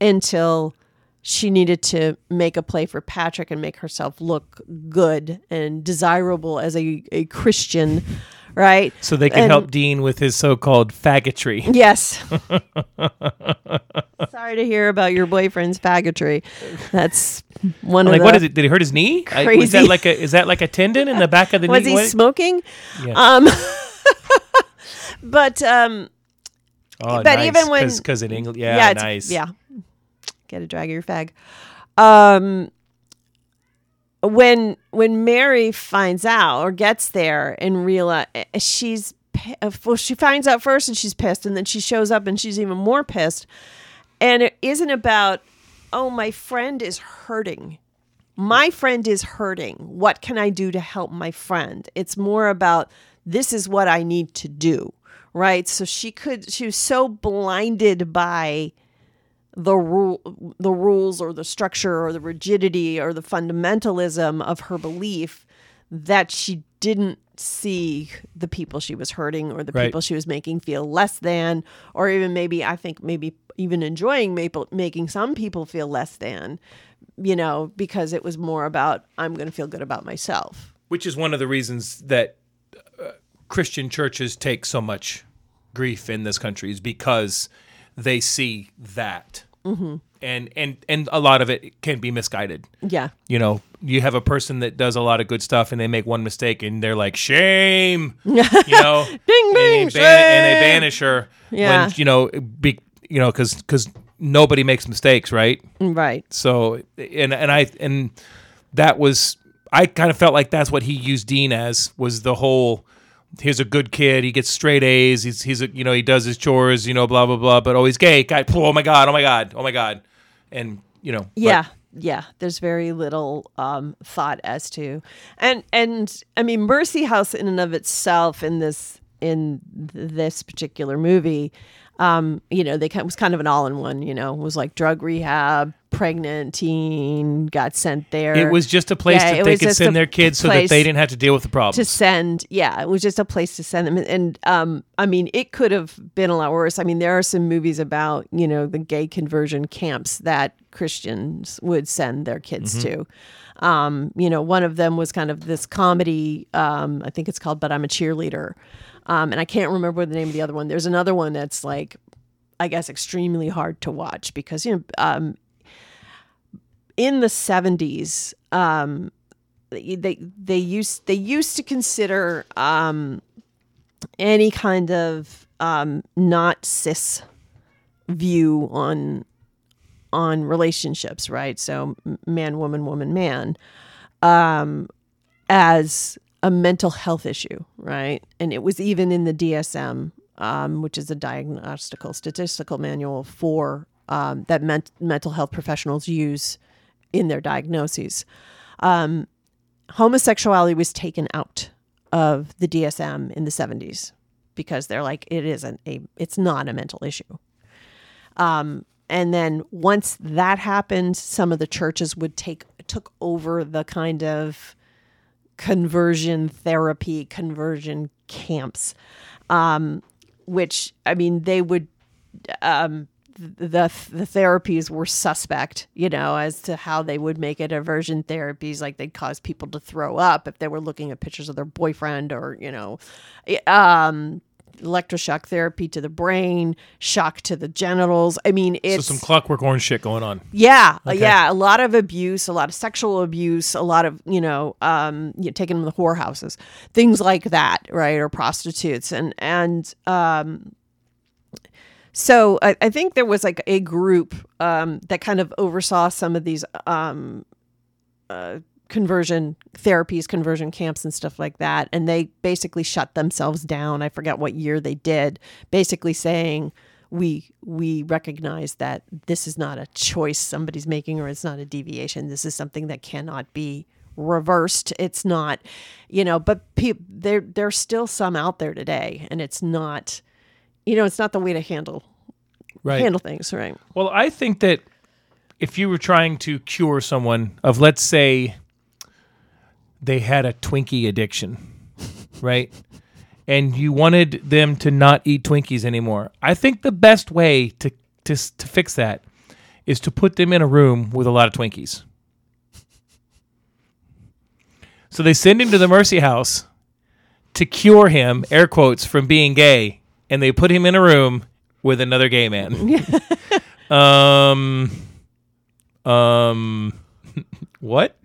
until she needed to make a play for Patrick and make herself look good and desirable as a, a Christian, right? so they can And- help Dean with his so-called faggotry. Yes. Sorry to hear about your boyfriend's faggotry. That's one of Like, the. what is it? Did he hurt his knee? I- was Crazy. that like a? Is that like a tendon in the back of the Was knee? Was he smoking? Yeah. Um, but um, oh, but nice. even when- because in England, yeah, yeah, nice. yeah. Get a drag of your fag. Um, when when Mary finds out or gets there and realize she's uh, well, she finds out first and she's pissed, and then she shows up and she's even more pissed. And it isn't about, oh, my friend is hurting. My friend is hurting. What can I do to help my friend? It's more about this is what I need to do, right? So she could. She was so blinded by the rule the rules or the structure or the rigidity or the fundamentalism of her belief that she didn't see the people she was hurting or the Right. people she was making feel less than or even maybe I think maybe even enjoying maple, making some people feel less than you know because it was more about I'm going to feel good about myself. Which is one of the reasons that uh, Christian churches take so much grief in this country is because they see that, mm-hmm. and and and a lot of it can be misguided. Yeah. You know, you have a person that does a lot of good stuff, and they make one mistake, and they're like, "Shame," you know, Ding, and, ding, they ban- and they banish her. Yeah. when, you know, be, you know, because because nobody makes mistakes, right? Right. So and and I and that was I kind of felt like that's what he used Dean as was the whole here's a good kid he gets straight A's he's he's a, you know he does his chores you know blah blah blah but he's gay guy oh my god oh my god oh my god and you know but- Yeah. Yeah, there's very little um, thought as to, and and I mean, Mercy House in and of itself, in this in this particular movie. Um, you know, they kind was kind of an all in one. You know, it was like drug rehab, pregnant teen, got sent there. It was just a place Yeah, that they could send their kids so that they didn't have to deal with the problem. to send yeah it was just a place to send them and, and um i mean it could have been a lot worse i mean there are some movies about you know the gay conversion camps that christians would send their kids to um you know one of them was kind of this comedy um i think it's called but i'm a cheerleader um and i can't remember the name of the other one there's another one that's like i guess extremely hard to watch because you know um in the 70s um they they used they used to consider um, any kind of um, not cis view on on relationships, right? So man, woman, woman, man, um, as a mental health issue, right? And it was even in the DSM, um, which is a diagnostical statistical manual for um, that ment- mental health professionals use in their diagnoses homosexuality was taken out of the DSM in the 70s because they're like it isn't a it's not a mental issue. Um and then once that happened some of the churches would take took over the kind of conversion therapy conversion camps um which I mean they would um the the therapies were suspect, you know, as to how they would make it. Aversion therapies, like they'd cause people to throw up if they were looking at pictures of their boyfriend, or you know, um, electroshock therapy to the brain, shock to the genitals. I mean, so it's some clockwork orange shit going on. yeah, uh, yeah, a lot of abuse, a lot of sexual abuse, a lot of you know, um, you know, taking them to the whorehouses, things like that, right, or prostitutes, and and um, so I, I think there was like a group um, that kind of oversaw some of these um, uh, conversion therapies, conversion camps, and stuff like that, and they basically shut themselves down. I forget what year they did, basically saying we we recognize that this is not a choice somebody's making or it's not a deviation. This is something that cannot be reversed. It's not, you know, but pe- there there's still some out there today, and it's not you know, it's not the way to handle Right. handle things, right? Well, I think that if you were trying to cure someone of, let's say, they had a Twinkie addiction, right? And you wanted them to not eat Twinkies anymore. I think the best way to, to, to fix that is to put them in a room with a lot of Twinkies. So they send him to the Mercy House to cure him, air quotes, from being gay, and they put him in a room with another gay man. um, um, what?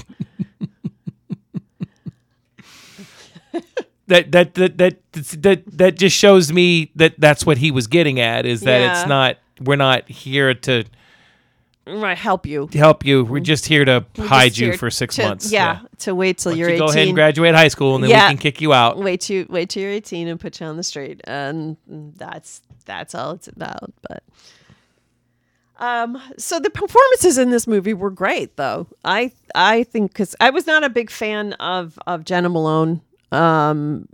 That, that that that that that just shows me that that's what he was getting at is that Yeah. it's not we're not here to Right, help you. help you we're just here to hide Just you for six to- months Yeah, to wait till don't you're you 18. go ahead and graduate high school and then Yeah. we can kick you out wait till wait till you're 18 and put you on the street, and that's that's all it's about. But um, so the performances in this movie were great, though. I I think because I was not a big fan of of Jena Malone. Um,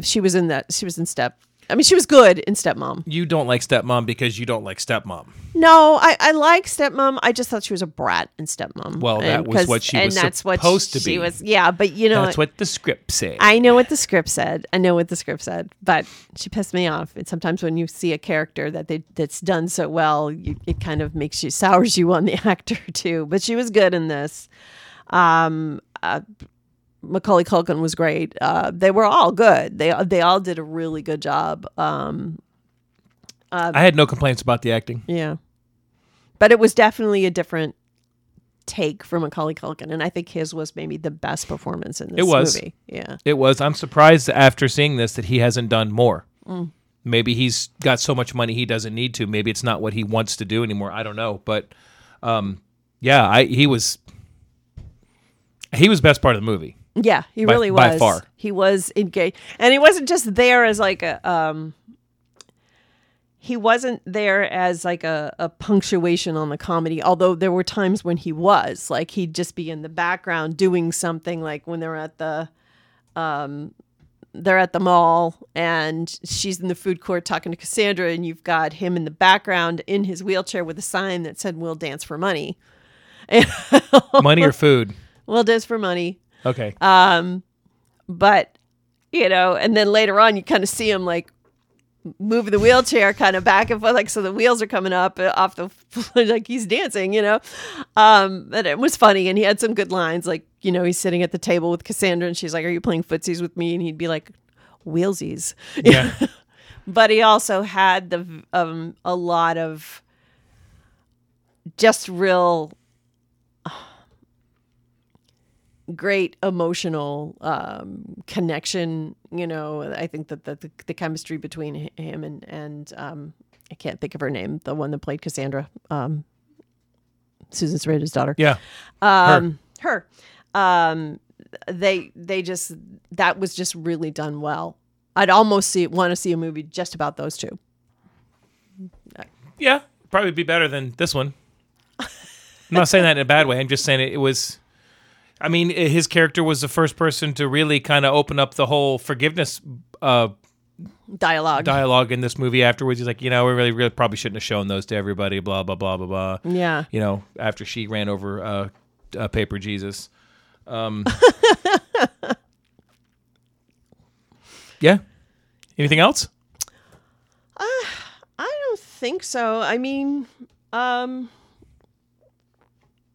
she was in that. She was in Step. I mean, she was good in Stepmom. you don't like stepmom because you don't like stepmom No, I, I like stepmom. I just thought she was a brat in stepmom. Well, that And was what she and was that's what supposed to she be. Was yeah, but you know, that's what the script said I know what the script said. I know what the script said, but she pissed me off. And sometimes when you see a character that they that's done so well, you, it kind of makes you sours you on the actor too. But she was good in this. Um, uh, Macaulay Culkin was great. Uh, they were all good. They they all did a really good job. Um, I had no complaints about the acting yeah, but it was definitely a different take from Macaulay Culkin, and I think his was maybe the best performance in this It was. movie. Yeah. It was. I'm surprised after seeing this that he hasn't done more. Mm. Maybe he's got so much money he doesn't need to. Maybe it's not what he wants to do anymore. I don't know, but um, yeah, I he was he was best part of the movie. Yeah, he By- really by was. far. He was engaged, and he wasn't just there as like a. Um, he wasn't there as like a, a punctuation on the comedy, although there were times when he was. Like he'd just be in the background doing something, like when they're at the, um, they're at the mall and she's in the food court talking to Cassandra, and you've got him in the background in his wheelchair with a sign that said, We'll dance for money. Money or food? We'll dance for money. Okay. Um, but, you know, and then later on, you kind of see him like moving the wheelchair kind of back and forth, like so the wheels are coming up uh, off the like he's dancing, you know. Um, but it was funny, and he had some good lines, like you know, he's sitting at the table with Cassandra, and she's like, "Are you playing footsies with me?" And he'd be like, "Wheelsies." yeah. but he also had the um a lot of just real great emotional um connection you know i think that the, the, the chemistry between him and and um i can't think of her name the one that played cassandra um susan sarandon's daughter Yeah. um her. um they they just that was just really done well i'd almost see want to see a movie just about those two Yeah. Probably be better than this one. I'm not saying that in a bad way. I'm just saying it, it was. I mean, his character was the first person to really kind of open up the whole forgiveness uh, dialogue dialogue in this movie. Afterwards, he's like, you know, we really, really probably shouldn't have shown those to everybody. Blah blah blah blah blah. yeah You know, after she ran over uh, uh, Paper Jesus. Um, yeah. Anything else? i don't think so i mean um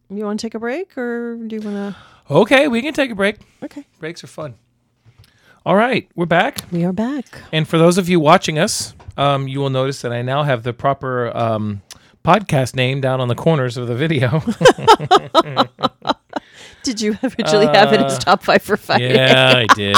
you want to take a break or do you want to Okay, we can take a break. okay Breaks are fun. All right, we're back. we are back And for those of you watching us, um, you will notice that I now have the proper um, podcast name down on the corners of the video. did you originally have it as top five for five Uh, yeah, I did.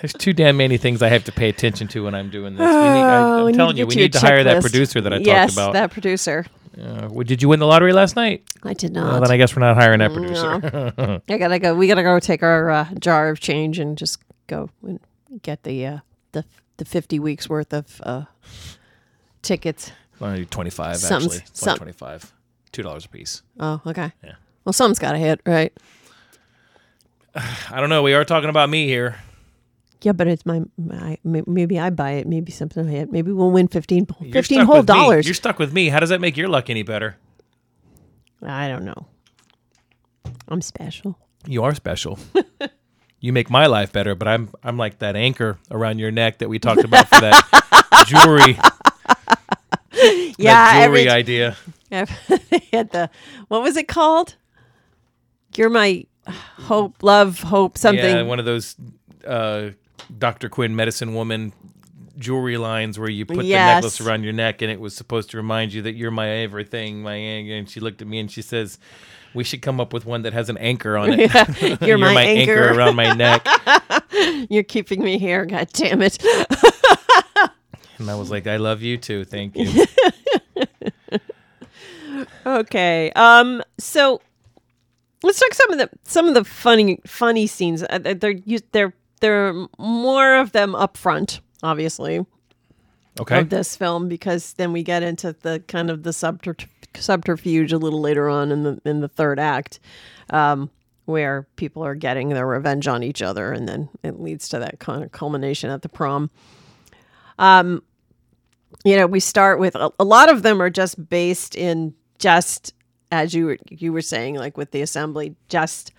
There's too damn many things I have to pay attention to when I'm doing this. We need, I, Oh, am telling you, we need to hire that producer that I yes, talked about. that producer Uh, well, did you win the lottery last night? i did Well, not then I guess we're not hiring that producer. I gotta go. We gotta go take our uh, jar of change and just go and get the uh, the the fifty weeks worth of uh, tickets. Only 25 actually. It's some- 25. Two dollars a piece. Oh, okay. Yeah. Well, something's got to hit, right? I don't know. We are talking about me here. Yeah, but it's my, my maybe I buy it. Maybe something will hit. Maybe we'll win 15, You're 15 stuck whole with me. dollars. You're stuck with me. How does that make your luck any better? I don't know. I'm special. You are special. you make my life better, but I'm I'm like that anchor around your neck that we talked about for that jewelry. Yeah, that jewelry every, idea. they had the what was it called? You're my hope, love, hope, something. Yeah, one of those uh, Dr. Quinn medicine woman jewelry lines where you put Yes. the necklace around your neck and it was supposed to remind you that you're my everything, my anchor. And she looked at me and she says, "We should come up with one that has an anchor on it. You're my anchor." around my neck." You're keeping me here. God damn it. And I was like, "I love you too. Thank you." Okay. Um. So let's talk some of the some of the funny funny scenes. Uh, they're they're there are more of them up front, obviously, Okay. of this film because then we get into the kind of the subter- subterfuge a little later on in the in the third act, um, where people are getting their revenge on each other, and then it leads to that kind of culmination at the prom. Um, you know, we start with a, a lot of them are just based in just as you were you were saying, like with the assembly, just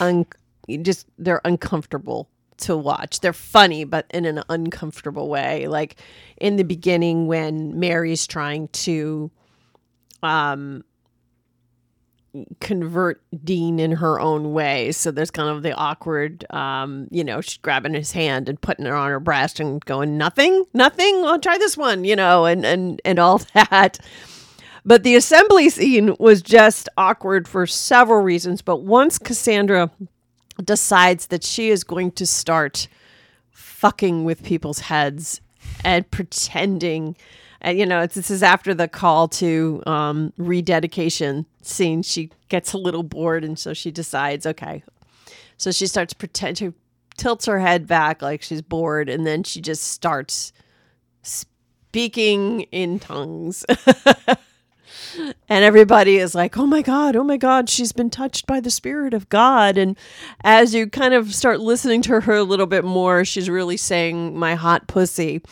un just they're uncomfortable to watch. They're funny, but in an uncomfortable way. Like in the beginning when Mary's trying to um convert Dean in her own way. So there's kind of the awkward um, you know, she's grabbing his hand and putting it on her breast and going, Nothing, nothing, I'll try this one, you know, and and and all that. But the assembly scene was just awkward for several reasons. But once Cassandra decides that she is going to start fucking with people's heads and pretending and you know it's, this is after the call to um, rededication scene. She gets a little bored and so she decides okay. So she starts pretend she tilts her head back like she's bored and then she just starts speaking in tongues and everybody is like, "Oh my god, oh my god, she's been touched by the spirit of God." And as you kind of start listening to her a little bit more, she's really saying, "My hot pussy,"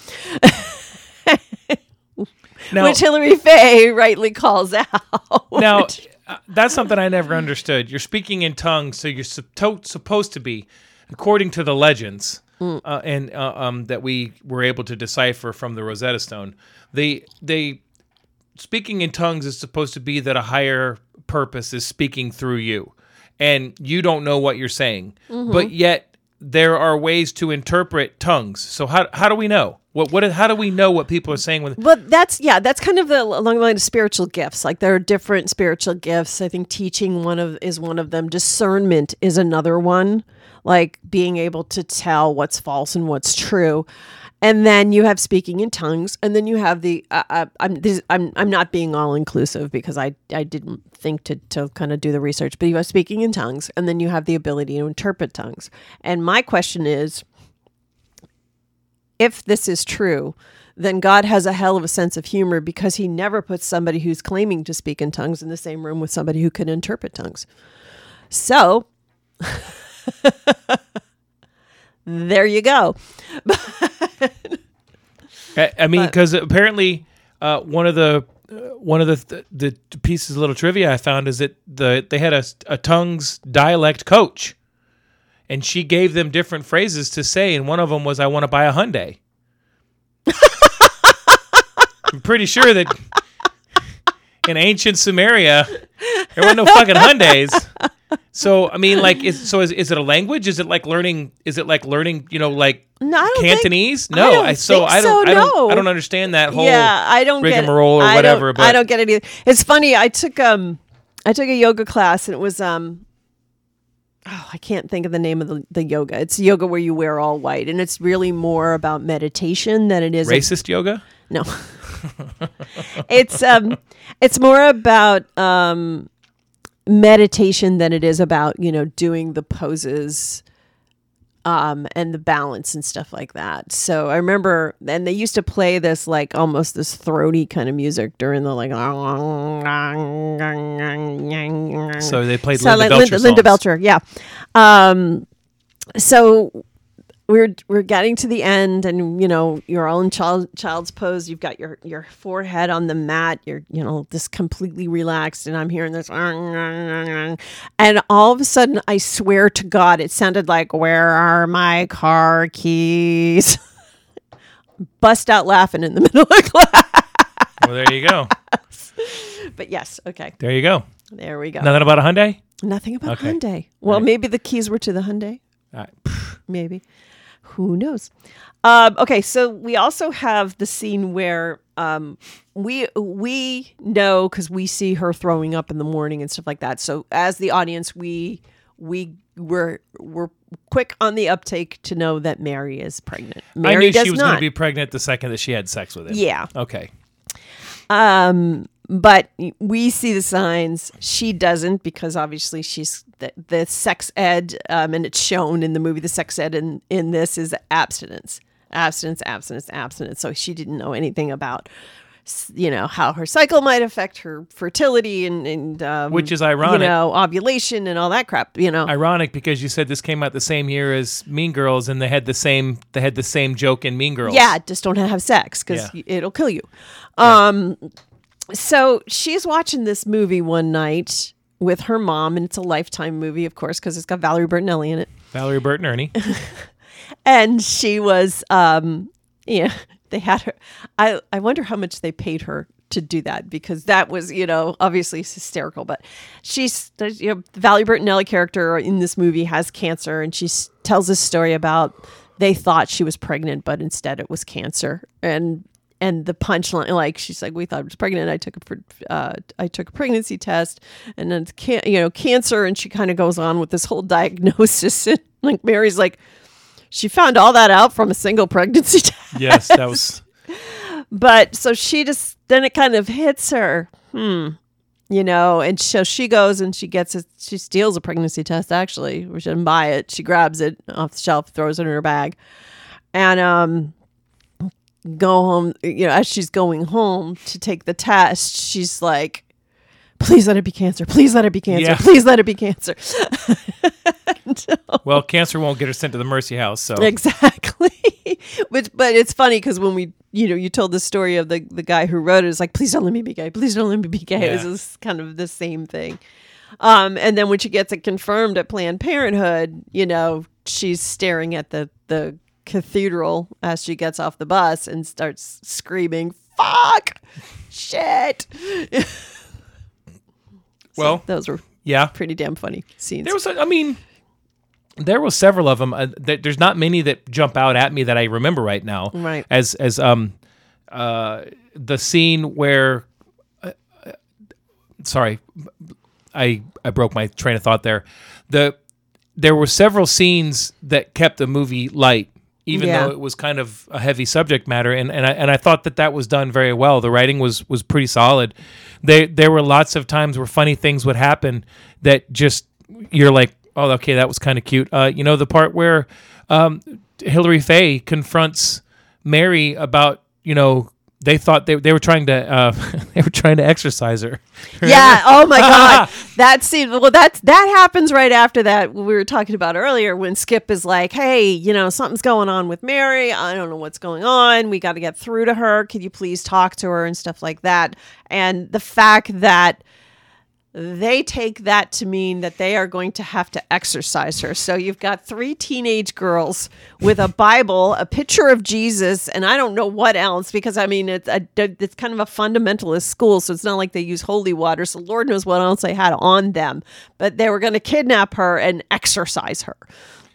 Now, which Hilary Faye rightly calls out. now uh, that's something I never understood. You're speaking in tongues, so you're supposed to be, according to the legends, Mm. uh, and uh, um, that we were able to decipher from the Rosetta Stone. They they speaking in tongues is supposed to be that a higher purpose is speaking through you, and you don't know what you're saying, Mm-hmm. but yet there are ways to interpret tongues. So how how do we know what what how do we know what people are saying with But that's yeah, that's kind of the along the line of spiritual gifts. Like there are different spiritual gifts. I think teaching one of is one of them. Discernment is another one. Like being able to tell what's false and what's true. And then you have speaking in tongues, and then you have the. Uh, uh, I'm this, I'm I'm not being all inclusive because I I didn't think to to kind of do the research, but you have speaking in tongues, and then you have the ability to interpret tongues. And my question is, if this is true, then God has a hell of a sense of humor because he never puts somebody who's claiming to speak in tongues in the same room with somebody who can interpret tongues. So, there you go. I, I mean, because apparently uh, one of the uh, one of the, the the pieces of little trivia I found is that the they had a, a tongues dialect coach, and she gave them different phrases to say, and one of them was "I want to buy a Hyundai." I'm pretty sure that in ancient Samaria there were no fucking Hyundais. So I mean, like, is so is, is it a language? Is it like learning? Is it like learning? You know, like No, I don't think- Cantonese? I no, don't I, so I don't, so, I don't, no. I don't understand that whole. yeah, I don't get rigmarole or whatever, Don't, I don't get it either. It's funny. I took um, I took a yoga class, and it was um, oh, I can't think of the name of the, the yoga. It's yoga where you wear all white, and it's really more about meditation than it is Racist yoga? No. it's um it's more about um meditation than it is about, you know, doing the poses um and the balance and stuff like that. So I remember and they used to play this like almost this throaty kind of music during the like So they played so Linda like Belcher Linda, Linda. Belcher, yeah. Um, so we're we're getting to the end, and you know you're all in child child's pose. You've got your your forehead on the mat. You're you know just completely relaxed, and I'm hearing this, and all of a sudden, I swear to God, it sounded like "Where are my car keys?" Bust out laughing in the middle of class. Well, there you go. But yes, okay, There you go. there we go. Nothing about a Hyundai? Nothing about Okay. Hyundai. Well, Right. maybe the keys were to the Hyundai. Right. maybe who knows? Um, okay so we also have the scene where um, we we know because we see her throwing up in the morning and stuff like that. So as the audience we we were we're quick on the uptake to know that mary is pregnant. Mary I knew does she was going to be pregnant the second that she had sex with him. yeah. Okay. um but we see the signs. She doesn't because obviously she's the, the sex ed um, and it's shown in the movie the sex ed in, in this is abstinence abstinence abstinence abstinence so she didn't know anything about you know how her cycle might affect her fertility and, and um, Which is ironic. you know ovulation and all that crap you know Ironic because you said this came out the same year as Mean Girls, and they had the same they had the same joke in Mean Girls. Yeah, just don't have sex because Yeah. it'll kill you. Um, so she's watching this movie one night with her mom, and it's a lifetime movie, of course, because it's got Valerie Bertinelli in it. Valerie Burt and Ernie. And she was, um, yeah, they had her. I I wonder how much they paid her to do that because that was, you know, obviously hysterical. But she's, you know, the Valerie Bertinelli character in this movie has cancer, and she tells this story about they thought she was pregnant, but instead it was cancer. And and the punchline, like she's like, we thought I was pregnant. I took a, uh, I took a pregnancy test, and then can- you know cancer. And she kind of goes on with this whole diagnosis, and like Mary's like, she found all that out from a single pregnancy test. Yes, that was. But so she just then it kind of hits her, hmm, you know, and so she goes and she gets it. She steals a pregnancy test actually, she didn't buy it. She grabs it off the shelf, throws it in her bag, and um, go home, you know, as she's going home to take the test, she's like, please let it be cancer. Please let it be cancer. Yeah. Please let it be cancer. Well, cancer won't get her sent to the Mercy House, so exactly. but but it's funny because when we you know you told the story of the the guy who wrote it is like please don't let me be gay. Please don't let me be gay. It's Yeah. just kind of the same thing. Um, and then when she gets it confirmed at Planned Parenthood, you know she's staring at the the cathedral as she gets off the bus and starts screaming "fuck, shit." well, Those were yeah. pretty damn funny scenes. There was, a, I mean, there was several of them. Uh, th- there's not many that jump out at me that I remember right now. Right. As as um, uh, the scene where, uh, uh, sorry, I I broke my train of thought there. The there were several scenes that kept the movie light. Even Yeah. though it was kind of a heavy subject matter, and, and I and I thought that that was done very well. The writing was was pretty solid. There there were lots of times where funny things would happen that just you're like, oh, okay, that was kind of cute. Uh, you know, the part where um, Hilary Faye confronts Mary about, you know, they thought they, they were trying to uh, they were trying to exorcise her. Yeah. Oh my God. that scene. Well, that's that happens right after that. We were talking about earlier when Skip is like, "Hey, you know, something's going on with Mary. I don't know what's going on. We got to get through to her. Could you please talk to her and stuff like that?" And the fact that they take that to mean that they are going to have to exorcise her. So you've got three teenage girls with a Bible, a picture of Jesus, and I don't know what else because I mean it's a, it's kind of a fundamentalist school, so it's not like they use holy water. So Lord knows what else they had on them, but they were going to kidnap her and exorcise her.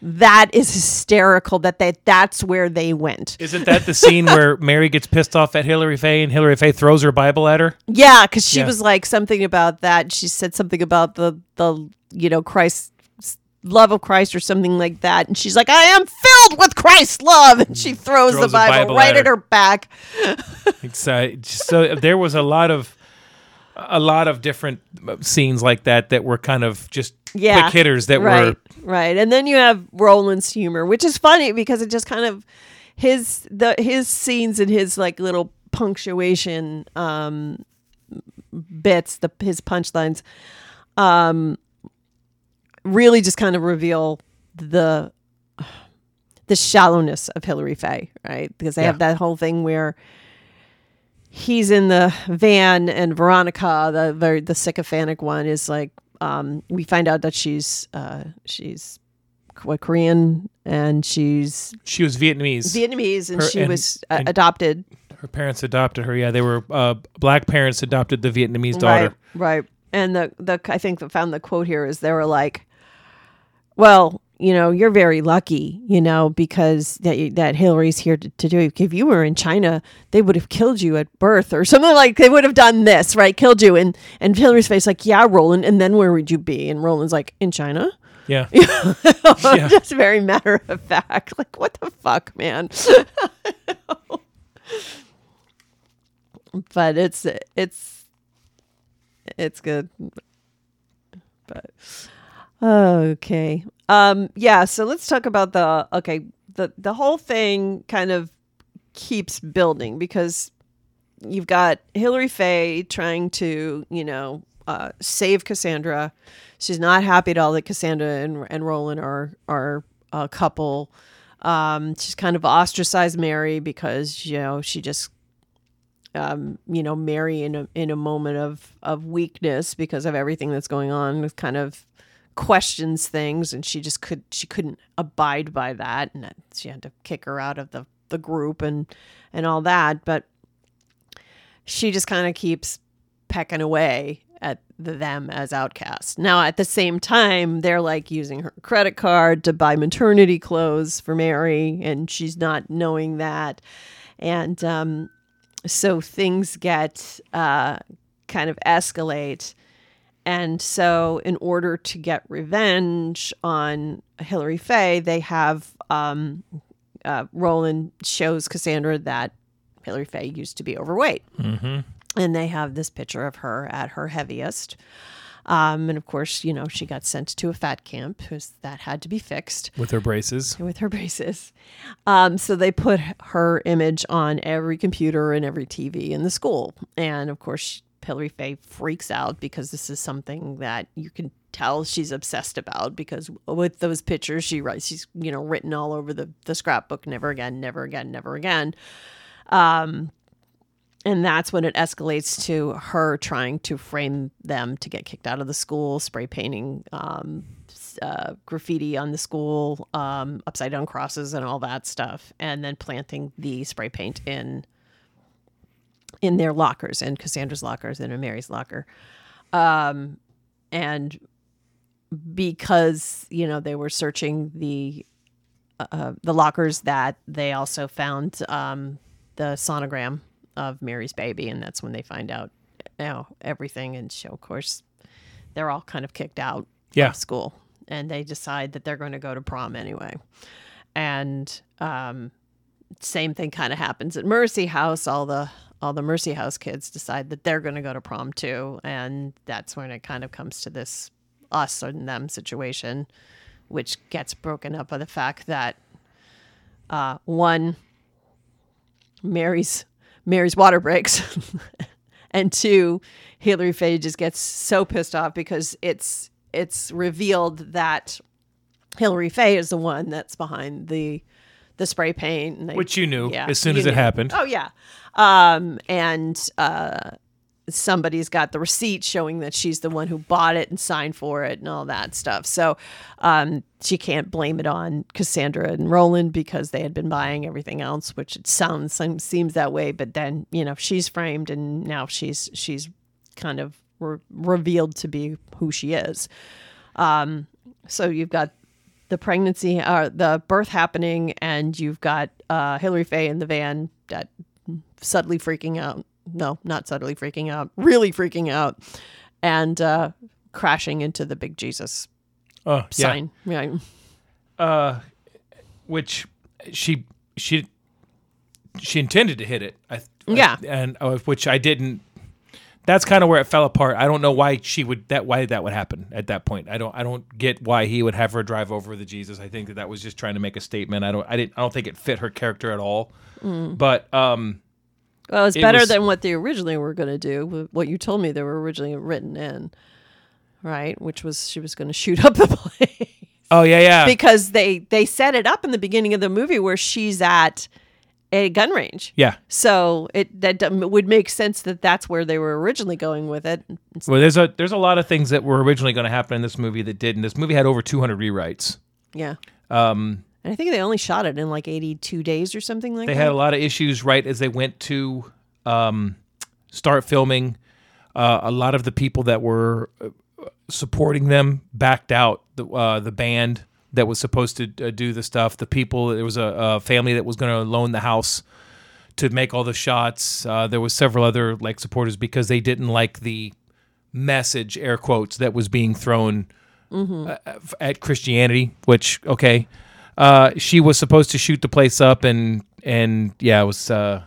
That is hysterical. That they that's where they went. Isn't that the scene where Mary gets pissed off at Hilary Faye and Hilary Faye throws her Bible at her? Yeah, because she Yeah. was like something about that. She said something about the the you know Christ love of Christ or something like that, and she's like, "I am filled with Christ's love," and she throws, Throws the Bible, Bible right at at her. her back. Uh, so there was a lot of a lot of different scenes like that that were kind of just Yeah, quick hitters that right, were right. And then you have Roland's humor, which is funny because it just kind of his the his scenes and his like little punctuation um bits, the his punchlines, um, really just kind of reveal the the shallowness of Hilary Faye, right? Because they Yeah. have that whole thing where he's in the van and Veronica, the the, the sycophantic one, is like, um, we find out that she's uh, she's what Korean and she's she was Vietnamese. Vietnamese and Her- she and- was uh, and- adopted. her parents adopted her. Yeah, they were uh, black parents adopted the Vietnamese daughter. Right, right. And the the I think the found the quote here is they were like, "Well, you know, you're very lucky, you know, because that that Hilary's here to, to do it. If you were in China, they would have killed you at birth or something like they would have done this, right? Killed you." And and Hilary's face like, "Yeah, Roland. And then where would you be?" And Roland's like, "In China." Yeah, Yeah. Just very matter of fact. Like, what the fuck, man? but it's it's it's good. But okay. Um yeah, so let's talk about the okay, the the whole thing kind of keeps building because you've got Hilary Faye trying to, you know, uh, save Cassandra. She's not happy at all that Cassandra and, and Roland are are a couple. Um, she's kind of ostracized Mary because you know she just, um, you know, Mary in a in a moment of of weakness because of everything that's going on, kind of questions things, and she just could she couldn't abide by that, and she had to kick her out of the the group and and all that, but she just kind of keeps pecking away at them as outcasts. Now, at the same time, they're like using her credit card to buy maternity clothes for Mary, and she's not knowing that. And um, so things get uh, kind of escalate. And so, in order to get revenge on Hilary Faye, they have um, uh, Roland shows Cassandra that Hilary Faye used to be overweight. And they have this picture of her at her heaviest. Um, and of course, you know, she got sent to a fat camp because that had to be fixed With her braces. with her braces. Um, so they put her image on every computer and every TV in the school. And of course, Hilary Faye freaks out because this is something that you can tell she's obsessed about because with those pictures she writes she's you know written all over the the scrapbook never again never again never again. Um and that's when it escalates to her trying to frame them to get kicked out of the school spray painting um uh, graffiti on the school, um, upside down crosses, and all that stuff, and then planting the spray paint in in their lockers, in Cassandra's lockers, and in Mary's locker, um, and because you know they were searching the uh, the lockers, that they also found um, the sonogram of Mary's baby, and that's when they find out you know everything, and so of course they're all kind of kicked out Yeah. of school and they decide that they're going to go to prom anyway. And um, same thing kind of happens at Mercy House. All the all the Mercy House kids decide that they're going to go to prom too, and that's when it kind of comes to this us and them situation, which gets broken up by the fact that uh, one Mary's Mary's water breaks. and two, Hilary Faye just gets so pissed off because it's it's revealed that Hilary Faye is the one that's behind the the spray paint, and they, Which you knew Yeah, as soon as it knew. happened. Oh yeah, um, and uh, somebody's got the receipt showing that she's the one who bought it and signed for it and all that stuff. So um, she can't blame it on Cassandra and Roland because they had been buying everything else, which it sounds seems- seems that way. But then you know she's framed and now she's she's kind of re- revealed to be who she is. Um, so you've got the pregnancy, uh, the birth happening, and you've got uh, Hilary Faye in the van that subtly freaking out. No, not subtly freaking out, really freaking out, and uh, crashing into the big Jesus Oh, yeah. sign. Right. Uh, which she she she intended to hit it. I, Yeah. and uh, which I didn't. That's kind of where it fell apart. I don't know why she would that why that would happen at that point. I don't I don't get why he would have her drive over the Jesus. I think that that was just trying to make a statement. I don't I didn't I don't think it fit her character at all. But um Well, it's It better was- than what they originally were going to do. What you told me they were originally written in, right? Which was she was going to shoot up the place. oh yeah yeah because they they set it up in the beginning of the movie where she's at a gun range. yeah. So it that would make sense that that's where they were originally going with it. It's- Well, there's a there's a lot of things that were originally going to happen in this movie that didn't. This movie had over 200 rewrites. yeah, Um, and I think they only shot it in like eighty-two days or something like they that. They had a lot of issues right as they went to um, start filming. Uh, a lot of the people that were uh, supporting them backed out. The uh, the band that was supposed to uh, do the stuff. The people there was a, a family that was going to loan the house to make all the shots. Uh, there was several other like supporters because they didn't like the message air quotes that was being thrown uh, at Christianity. Which okay, uh, she was supposed to shoot the place up and and yeah, it was. Uh,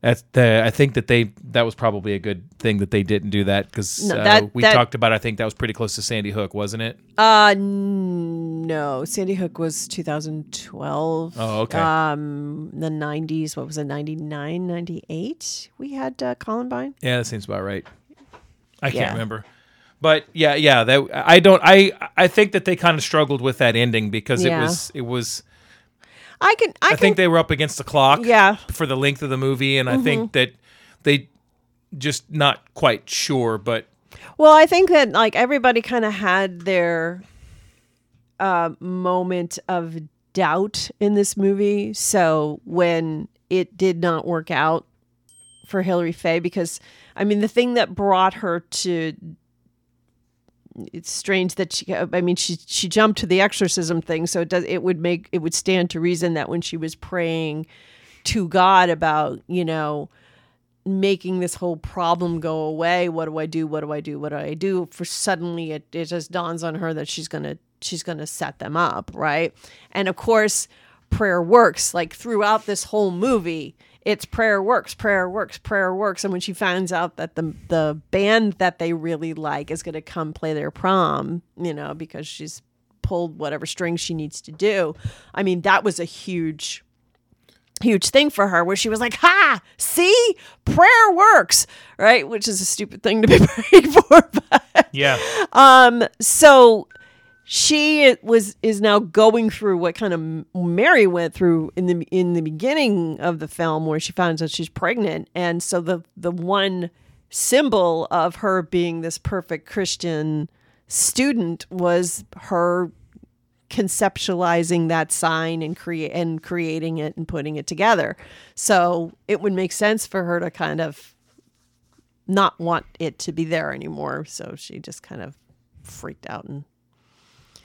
the. I think that they that was probably a good thing that they didn't do that because No, uh, we that- talked about. I think that was pretty close to Sandy Hook, wasn't it? Uh, no, Sandy Hook was 2012. Oh, okay. Um, the 90s. What was it? 99, 98? We had uh, Columbine. Yeah, that seems about right. I Yeah. can't remember, but yeah, yeah. That I don't. I I think that they kind of struggled with that ending because Yeah. it was it was. I can. I, I, can, think they were up against the clock. Yeah. Mm-hmm. For the length of the movie, and I think that they just not quite sure, but Well, I think that like everybody kind of had their uh, moment of doubt in this movie. So when it did not work out for Hilary Faye, because I mean, the thing that brought her to it's strange that she uh, i mean she she jumped to the exorcism thing so it does it would make it would stand to reason that when she was praying to god about you know making this whole problem go away what do i do what do i do what do i do for suddenly it, it just dawns on her that she's gonna she's gonna set them up right? And of course prayer works like throughout this whole movie it's prayer works, prayer works, prayer works. And when she finds out that the the band that they really like is going to come play their prom, you know, because she's pulled whatever strings she needs to do. I mean, that was a huge huge thing for her where she was like, "Ha, see? Prayer works." Right? Which is a stupid thing to be praying for. But Yeah. um so she was is now going through what kind of Mary went through in the in the beginning of the film where she finds out she's pregnant and so the the one symbol of her being this perfect Christian student was her conceptualizing that sign and create and creating it and putting it together. So it would make sense for her to kind of not want it to be there anymore. So she just kind of freaked out and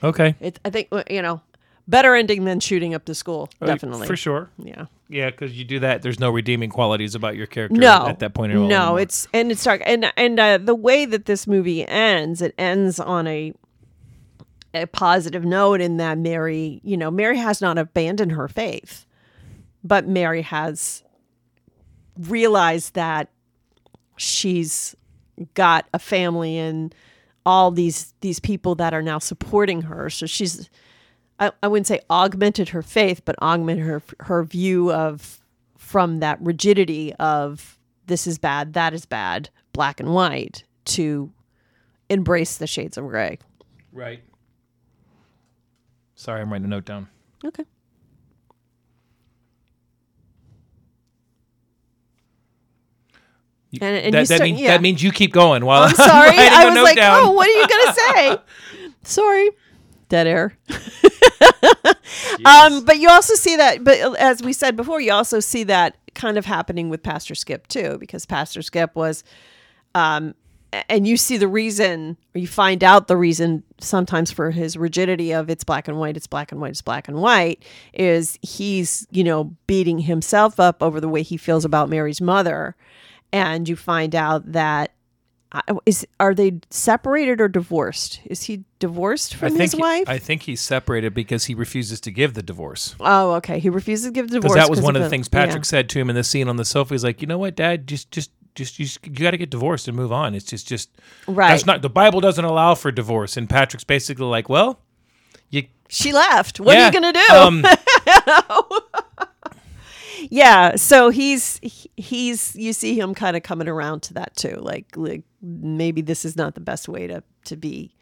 Okay. it, I think you know better ending than shooting up the school. Definitely Uh, For sure. Yeah. Yeah, because you do that, there's no redeeming qualities about your character No. at that point at all. No, anymore. it's and it's dark and and uh, the way that this movie ends, it ends on a a positive note in that Mary, you know, Mary has not abandoned her faith, but Mary has realized that she's got a family and all these these people that are now supporting her. So she's I, I wouldn't say augmented her faith, but augmented her her view of from that rigidity of this is bad, that is bad, black and white, to embrace the shades of gray. right. Sorry, I'm writing a note down. Okay. And- and that, start- means, yeah. that means you keep going while I'm sorry. I was like, down. oh, what are you going to say? sorry. Dead air. um, but you also see that, but as we said before, you also see that kind of happening with Pastor Skip too, because Pastor Skip was, um, and you see the reason, or you find out the reason sometimes for his rigidity of it's black and white, it's black and white, it's black and white, is he's, you know, beating himself up over the way he feels about Mary's mother. And you find out that uh, are they separated or divorced? Is he divorced I from think his wife? I think he's separated because he refuses to give the divorce. oh, okay. He refuses to give the divorce Because that was one of the things Patrick yeah. said to him in the scene on the sofa. He's like, you know what, Dad, just just just you, you got to get divorced and move on. It's just just Right. That's not the Bible doesn't allow for divorce. And Patrick's basically like, well, you She left. What yeah, are you gonna do? Um, yeah. So he's he's you see him kind of coming around to that too. Like like maybe this is not the best way to to be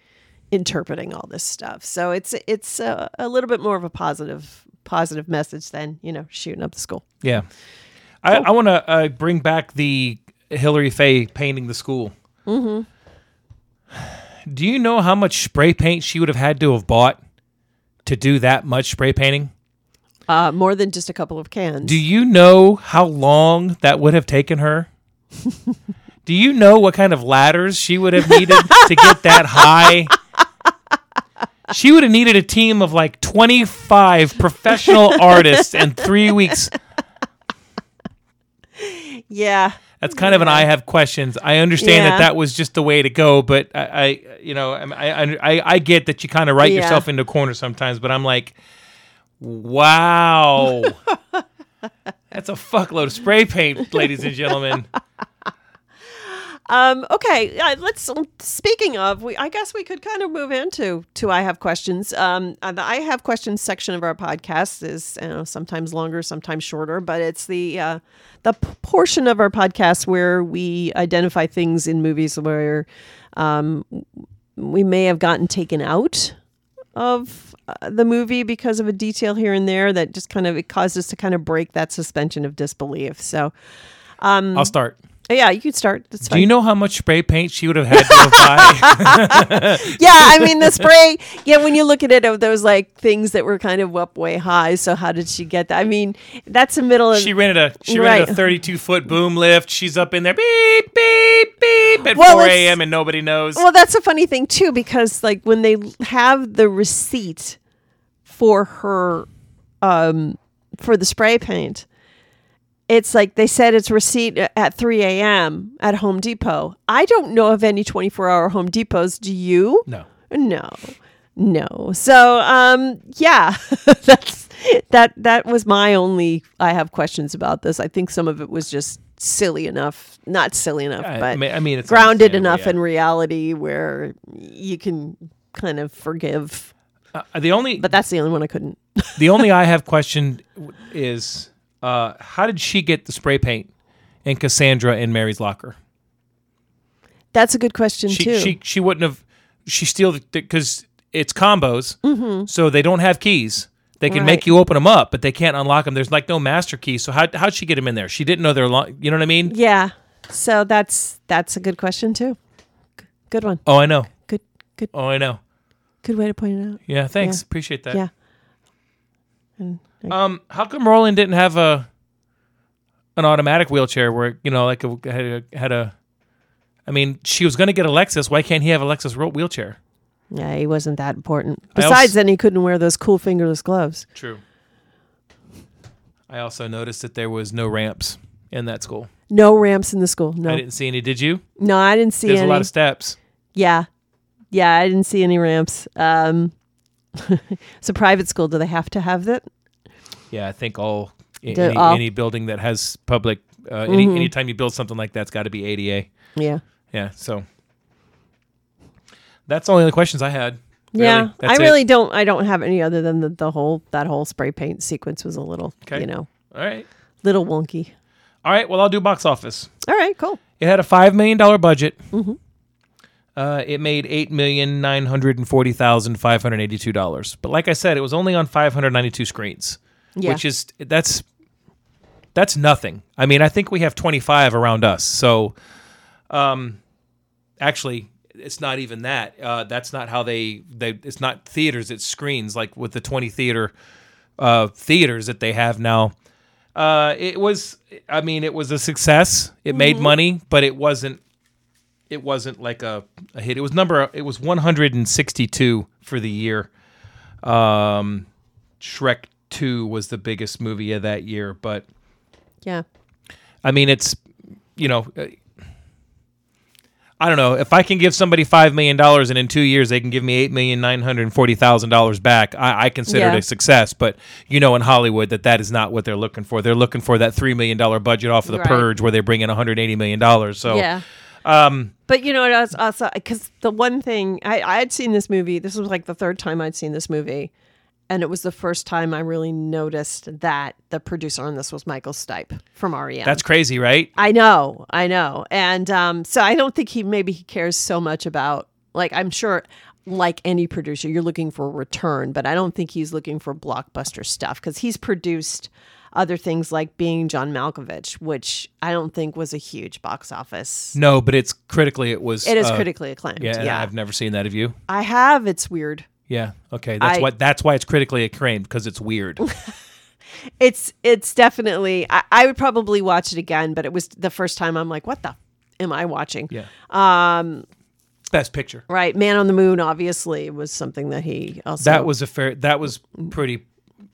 interpreting all this stuff. So it's it's a, a little bit more of a positive positive message than you know shooting up the school. yeah. I, I want to uh, bring back the Hilary Faye painting the school. Mm-hmm. Do you know how much spray paint she would have had to have bought to do that much spray painting? Uh, more than just a couple of cans. Do you know how long that would have taken her? Do you know what kind of ladders she would have needed to get that high? She would have needed a team of like 25 professional artists in three weeks. yeah. That's kind of an I have questions. I understand Yeah. that that was just the way to go, but I, I you know, I, I, I, I get that you kind of write Yeah. yourself into a corner sometimes, but I'm like, wow. That's a fuckload of spray paint, ladies and gentlemen. Um, okay, let's. Speaking of, we I guess we could kind of move into to I have questions. Um, uh, the I have questions section of our podcast is you know, sometimes longer, sometimes shorter, but it's the uh, the portion of our podcast where we identify things in movies where um, we may have gotten taken out of Uh, the movie because of a detail here and there that just kind of it caused us to kind of break that suspension of disbelief. So, um, I'll start. Yeah, you could start. That's Do you know how much spray paint she would have had to apply? yeah, I mean the spray. Yeah, when you look at it, of those like things that were kind of up way high. So how did she get that? I mean, that's the middle of. she rented a she rented a 32 foot boom lift. She's up in there beep beep beep at Well, 4 a.m. and nobody knows. well, that's a funny thing too, because like when they have the receipt for her, um, for the spray paint. It's like they said it's receipt at 3 a.m. at Home Depot. I don't know of any 24 hour Home Depots. Do you? no. No, no. So, um, yeah, that's that that was my only. I have questions about this. I think some of it was just silly enough, not silly enough, I but mean, I mean, it's grounded enough yeah. in reality where you can kind of forgive. Uh, the only But that's the only one I couldn't. the only I have questioned is uh, how did she get the spray paint in Cassandra in Mary's locker? That's a good question She too. she she wouldn't have. She steal because it's combos, so they don't have keys. They can Mm-hmm. Right. make you open them up, but they can't unlock them. There's like no master key. So how how'd she get them in there? She didn't know they're lo- You know what I mean? yeah. So that's that's a good question too. G- Good one. Oh, I know. Good good Oh, I know. good way to point it out. Yeah, thanks. Yeah. Appreciate that. Yeah. And Um, how come Roland didn't have a an automatic wheelchair where you know like a, had a had a? I mean, she was going to get a Lexus. Why can't he have a Lexus wheelchair? yeah, he wasn't that important. Besides, also- then he couldn't wear those cool fingerless gloves. True. I also noticed that there was no ramps in that school. No ramps in the school. No, I didn't see any. Did you? no, I didn't see There's any. a lot of steps. yeah, yeah, I didn't see any ramps. Um, it's a private school. Do they have to have that? Yeah, I think all Do any, all- any building that has public uh, any Mhm. anytime you build something like that's got to be ADA. Yeah. Yeah, so that's only the only questions I had. Really. Yeah, That's I it. really don't. I don't have any other than the, the whole that whole spray paint sequence was a little, Okay. you know, All right. little wonky. All right. Well, I'll do box office. All right, cool. It had a five million dollar budget. Mhm. Uh, it made eight million nine hundred and forty thousand five hundred eighty two dollars. But like I said, it was only on five hundred ninety two screens, Yeah, which is that's that's nothing. I mean, I think we have twenty five around us. So, um, actually, it's not even that. Uh, that's not how they they. It's not theaters. It's screens. Like with the twenty theater uh, theaters that they have now. Uh, it was. I mean, it was a success. It made money, but it wasn't. It wasn't like a, a hit. It was number. It was 162 for the year. Um, Shrek Two was the biggest movie of that year, but yeah, I mean, it's you know, uh, I don't know if I can give somebody five million dollars and in two years they can give me eight million nine hundred forty thousand dollars back. I, I consider Yeah. it a success. But you know, in Hollywood, that that is not what they're looking for. They're looking for that three million dollar budget off of the Right. Purge, where they bring in one hundred eighty million dollars. So yeah. um, But you know what? I was also because the one thing I I had seen this movie. This was like the third time I'd seen this movie, and it was the first time I really noticed that the producer on this was Michael Stipe from REM. that's crazy, right? I know, I know, and um, so I don't think he maybe he cares so much about like I'm sure. Like any producer, you're looking for a return, but I don't think he's looking for blockbuster stuff because he's produced other things like Being John Malkovich, which I don't think was a huge box office. No, but it's critically it was. It is uh, critically acclaimed. Yeah, Yeah, I've never seen that of you. I have. It's weird. Yeah, okay, that's I- why that's why it's critically acclaimed because it's weird. It's it's definitely. I, I would probably watch it again, but it was the first time I'm like, what the am I watching? Yeah, Um. best picture. Right. Man on the Moon obviously was something that he also. That was a fair. That was pretty.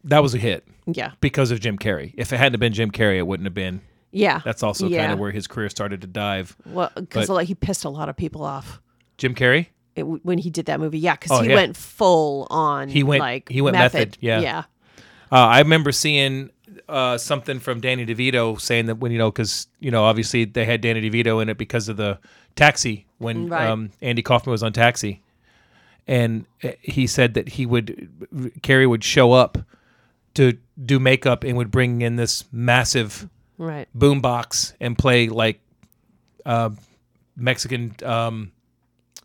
That was a hit Yeah. because of Jim Carrey. If it hadn't been Jim Carrey, it wouldn't have been. Yeah. That's also kind of where his career started to dive. well because like he pissed a lot of people off. Jim Carrey. It, when he did that movie, yeah, because Oh, he yeah. went full on. He went- like he went method, yeah. yeah, Uh, I remember seeing uh, something from Danny DeVito saying that when you know because you know obviously they had Danny DeVito in it because of the Taxi when Right. um, Andy Kaufman was on Taxi, and uh, he said that he would Carrey would show up to do makeup and would bring in this massive right. boombox and play like uh, Mexican um,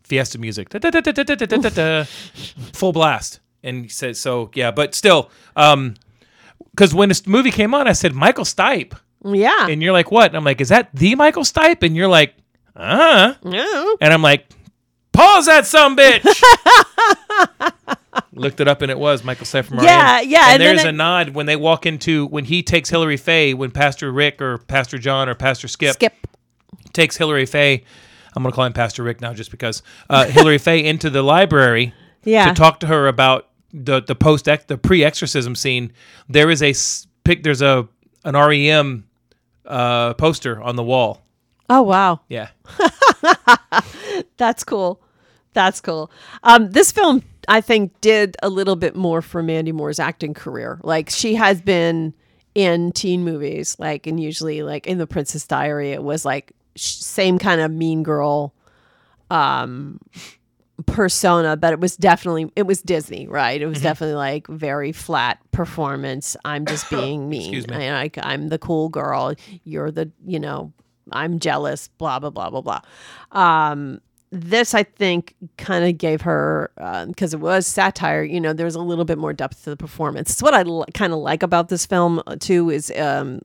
fiesta music, full blast. And he said, "So yeah, but still, because when this movie came on, I said Michael Stipe, Yeah. and you're like, what? And I'm like, is that the Michael Stipe? And you're like, uh, yeah. and I'm like, pause that some bitch. Looked it up and it was Michael Stipe from Yeah, REM. yeah, And, and there's it- a nod when they walk into when he takes Hilary Faye when Pastor Rick or Pastor John or Pastor Skip Skip. takes Hilary Faye. I'm gonna call him Pastor Rick now just because uh, Hilary Faye into the library Yeah. to talk to her about the the post the pre exorcism scene. There is a s- pic. There's a an REM uh, poster on the wall. Oh wow. Yeah, That's cool. That's cool. Um, this film I think did a little bit more for Mandy Moore's acting career. Like she has been in teen movies, like and usually like in The Princess Diary, it was like same kind of mean girl um persona but it was definitely it was disney right? It was definitely like very flat performance. I'm just being mean. Excuse me. I, like i'm the cool girl. You're the you know i'm jealous blah blah blah blah blah. Um this i think kind of gave her because it was satire you know there was a little bit more depth to the performance. It's what i l- kind of like about this film uh, too is um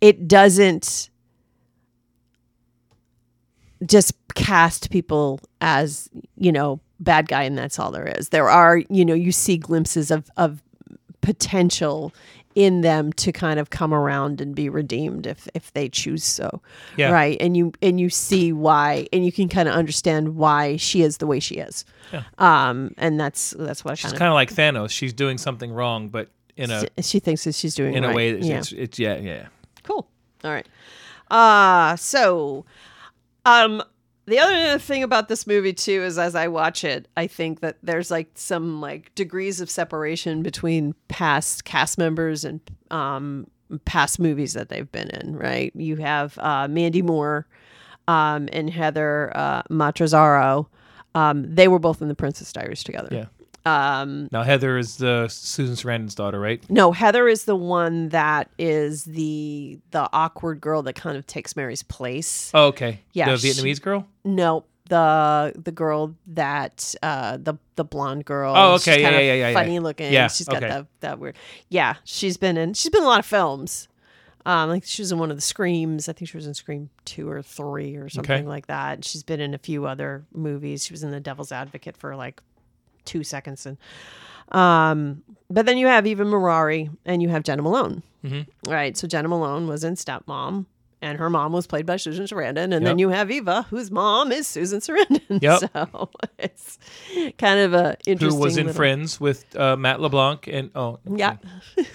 it doesn't just cast people as you know bad guy and that's all there is there are you know you see glimpses of of potential in them to kind of come around and be redeemed if if they choose so Yeah. right and you and you see why and you can kind of understand why she is the way she is Yeah. um and that's that's what I She's kind of like Thanos. She's doing something wrong, but in a she thinks that she's doing in right. a way that yeah. it's, it's yeah yeah. Cool. All right. Uh so um the other thing about this movie too is as I watch it, I think that there's like some like degrees of separation between past cast members and um past movies that they've been in, right? You have uh Mandy Moore um and Heather uh Matrazzaro. Um they were both in the Princess Diaries together. Yeah. Um Now Heather is the Susan Sarandon's daughter, right? no, Heather is the one that is the the awkward girl that kind of takes Mary's place. Oh, okay. Yeah, the she- Vietnamese girl. No, the the girl that uh the the blonde girl. Oh, She's okay, yeah, kinda yeah, yeah, yeah, Funny yeah. looking. Yeah, she's got okay. that that weird. Yeah, she's been in she's been in a lot of films. Um, like she was in one of the Screams. I think she was in Scream two or three or something like that. She's been in a few other movies. She was in The Devil's Advocate for like two seconds, and um, but then you have Eva Amurri and you have Jena Malone. Mhm. Right. So Jena Malone was in Stepmom, and her mom was played by Susan Sarandon, and Yep. then you have Eva, whose mom is Susan Sarandon. Yep. So it's kind of a interesting. Who was in little- Friends with uh, Matt LeBlanc and oh Yeah.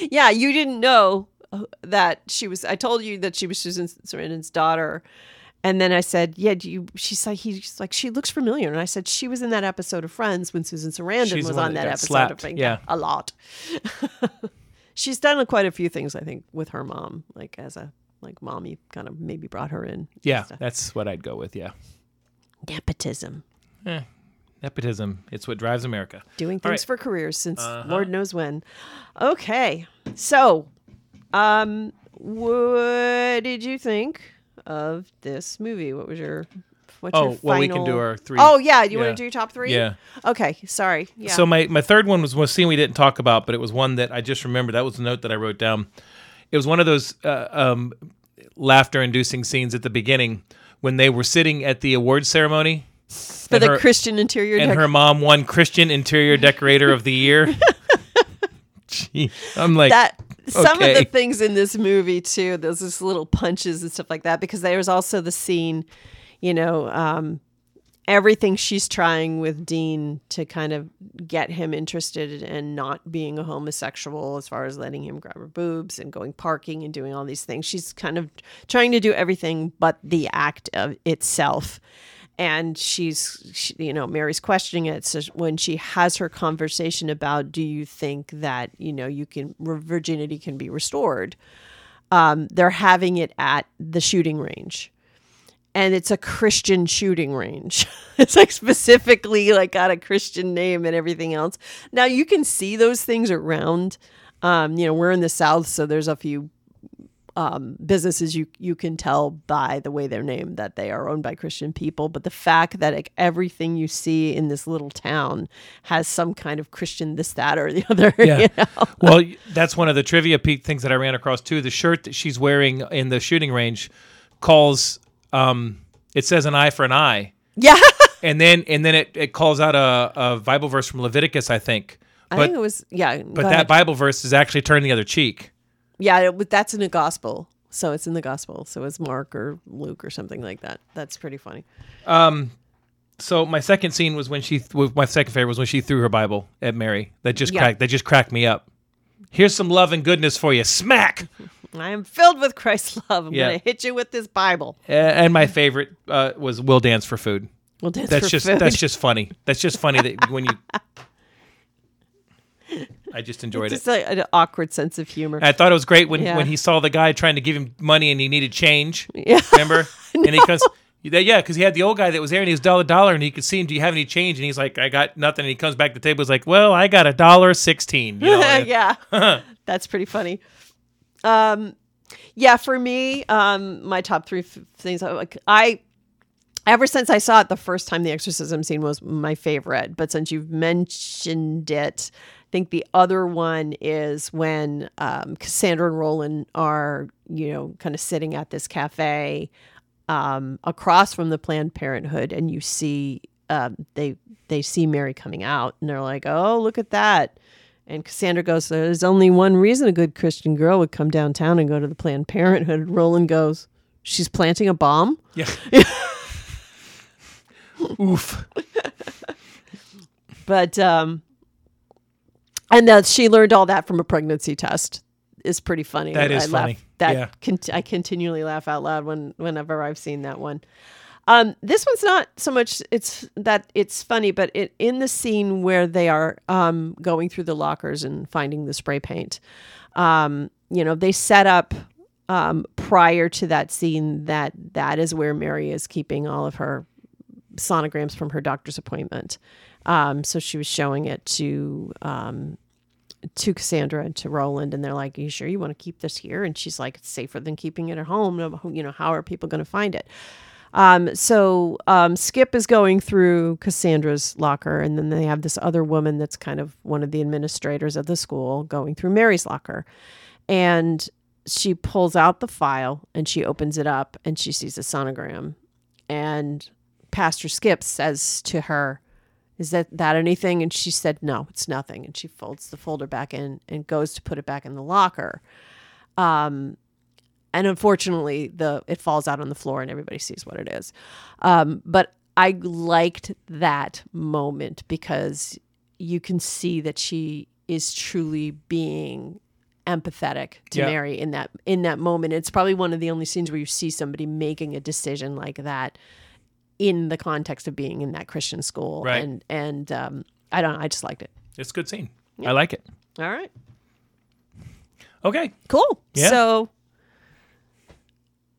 yeah, you didn't know that she was. I told you that she was Susan Sarandon's daughter. And then I said, "Yeah, do you?" She's like, "He's like, she looks familiar." And I said, "She was in that episode of Friends when Susan Sarandon She's was on that that episode slapped, of Friends. yeah. a lot." She's done quite a few things, I think, with her mom, like as a like mommy kind of maybe brought her in. yeah, that's what I'd go with. Yeah, nepotism, eh, nepotism. It's what drives America. doing things right. Uh-huh. for careers since Lord knows when. Okay, so um, what did you think of this movie? What was your what's your Oh, well, we can do our three. Oh yeah, you want to do your top three? Yeah. Okay, sorry. Yeah. So my, my third one was one scene we didn't talk about, but it was one that I just remembered. That was a note that I wrote down. It was one of those uh, um, laughter-inducing scenes at the beginning when they were sitting at the awards ceremony, for the her- Christian interior and dec- her mom won Christian Interior Decorator of the Year. Gee, I'm like, that some of the things in this movie too there's this little punches and stuff like that because there's also the scene you know um everything she's trying with dean to kind of get him interested in not being a homosexual as far as letting him grab her boobs and going parking and doing all these things. She's kind of trying to do everything but the act of itself and she's she, you know mary's questioning it. So when she has her conversation about do you think that you know you can virginity can be restored um, they're having it at the shooting range. And it's a christian shooting range. It's like specifically like got a christian name and everything else. Now you can see those things around. Um, you know we're in the south so there's a few um, businesses you you can tell by the way they're named that they are owned by Christian people. But the fact that like, everything you see in this little town has some kind of Christian this that or the other. Yeah. you know? well, that's one of the trivia peak things that I ran across too. The shirt that she's wearing in the shooting range calls. Um, it says an eye for an eye, yeah. and then and then it, it calls out a, a Bible verse from Leviticus, I think. I think it was yeah. but that Bible verse is actually turn the other cheek. Yeah, it, but that's in the gospel. So it's in the gospel. So it's Mark or Luke or something like that. That's pretty funny. Um, So my second scene was when she th- my second favorite was when she threw her Bible at Mary. That just Yeah. cracked that just cracked me up. Here's some love and goodness for you. Smack. I am filled with Christ's love. I'm Yeah. gonna hit you with this Bible. And my favorite uh, was "We'll Dance for Food." We'll dance That's for just food. that's just funny. That's just funny that when you. I just enjoyed just it. a, an awkward sense of humor. I thought it was great when, Yeah. when he saw the guy trying to give him money and he needed change. Yeah. Remember? And he comes, yeah, because he had the old guy that was there and he was dollar dollar and he could see him. Do you have any change? And he's like, I got nothing. And he comes back to the table. He's like, Well, I got a dollar sixteen. You know, yeah, that's pretty funny. Um, yeah, for me, um, my top three f- things. Like I, ever since I saw it the first time, the exorcism scene was my favorite. But since you've mentioned it, think the other one is when um, Cassandra and Roland are, you know, kind of sitting at this cafe um, across from the Planned Parenthood, and you see um, they they see Mary coming out, and they're like, "Oh, look at that." And Cassandra goes, There's only one reason a good Christian girl would come downtown and go to the Planned Parenthood. And Roland goes, She's planting a bomb? Yeah. Oof. But, um, and that she learned all that from a pregnancy test is pretty funny. That is I laugh- funny. That Yeah. cont- I continually laugh out loud when whenever I've seen that one. Um, this one's not so much it's that it's funny, but it in the scene where they are um, going through the lockers and finding the spray paint, um, you know, they set up um, prior to that scene that that is where Mary is keeping all of her sonograms from her doctor's appointment. Um, so she was showing it to um, to Cassandra and to Roland, and they're like, "Are you sure you want to keep this here?" And she's like, "It's safer than keeping it at home. You know, how are people going to find it?" Um, so um, Skip is going through Cassandra's locker, and then they have this other woman that's kind of one of the administrators of the school going through Mary's locker, and she pulls out the file and she opens it up and she sees a sonogram, and Pastor Skip says to her, "Is that that anything?" And she said, "No, it's nothing." And she folds the folder back in and goes to put it back in the locker. Um, and unfortunately, the it falls out on the floor and everybody sees what it is. Um, but I liked that moment because you can see that she is truly being empathetic to. Mary in that in that moment. It's probably one of the only scenes where you see somebody making a decision like that in the context of being in that Christian school. Right. And and um, I don't I just liked it. It's a good scene. I like it. All right. Okay. Cool. Yeah. So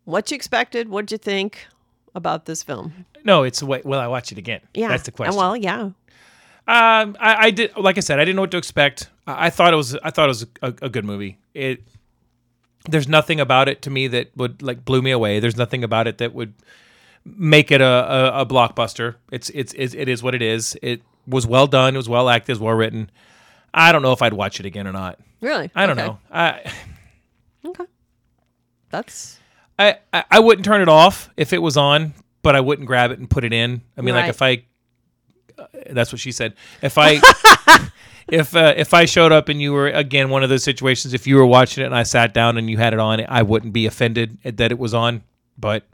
what you expected? What'd you think about this film? No, it's way. Will I watch it again? Yeah. That's the question. Well, yeah. Um, I, I did, like I said, I didn't know what to expect. I, I thought it was, I thought it was a, a good movie. It, there's nothing about it to me that would like blew me away. There's nothing about it that would make it a, a, a blockbuster. It's, it's, it's, it is what it is. It was well done. It was well acted. It was well written. I don't know if I'd watch it again or not. Really? I don't Okay. know. I, Okay. That's I, I I wouldn't turn it off if it was on, but I wouldn't grab it and put it in. I mean, like if I, uh, that's what she said. If I, if uh, if I showed up and you were again one of those situations, if you were watching it and I sat down and you had it on, I wouldn't be offended that it was on. But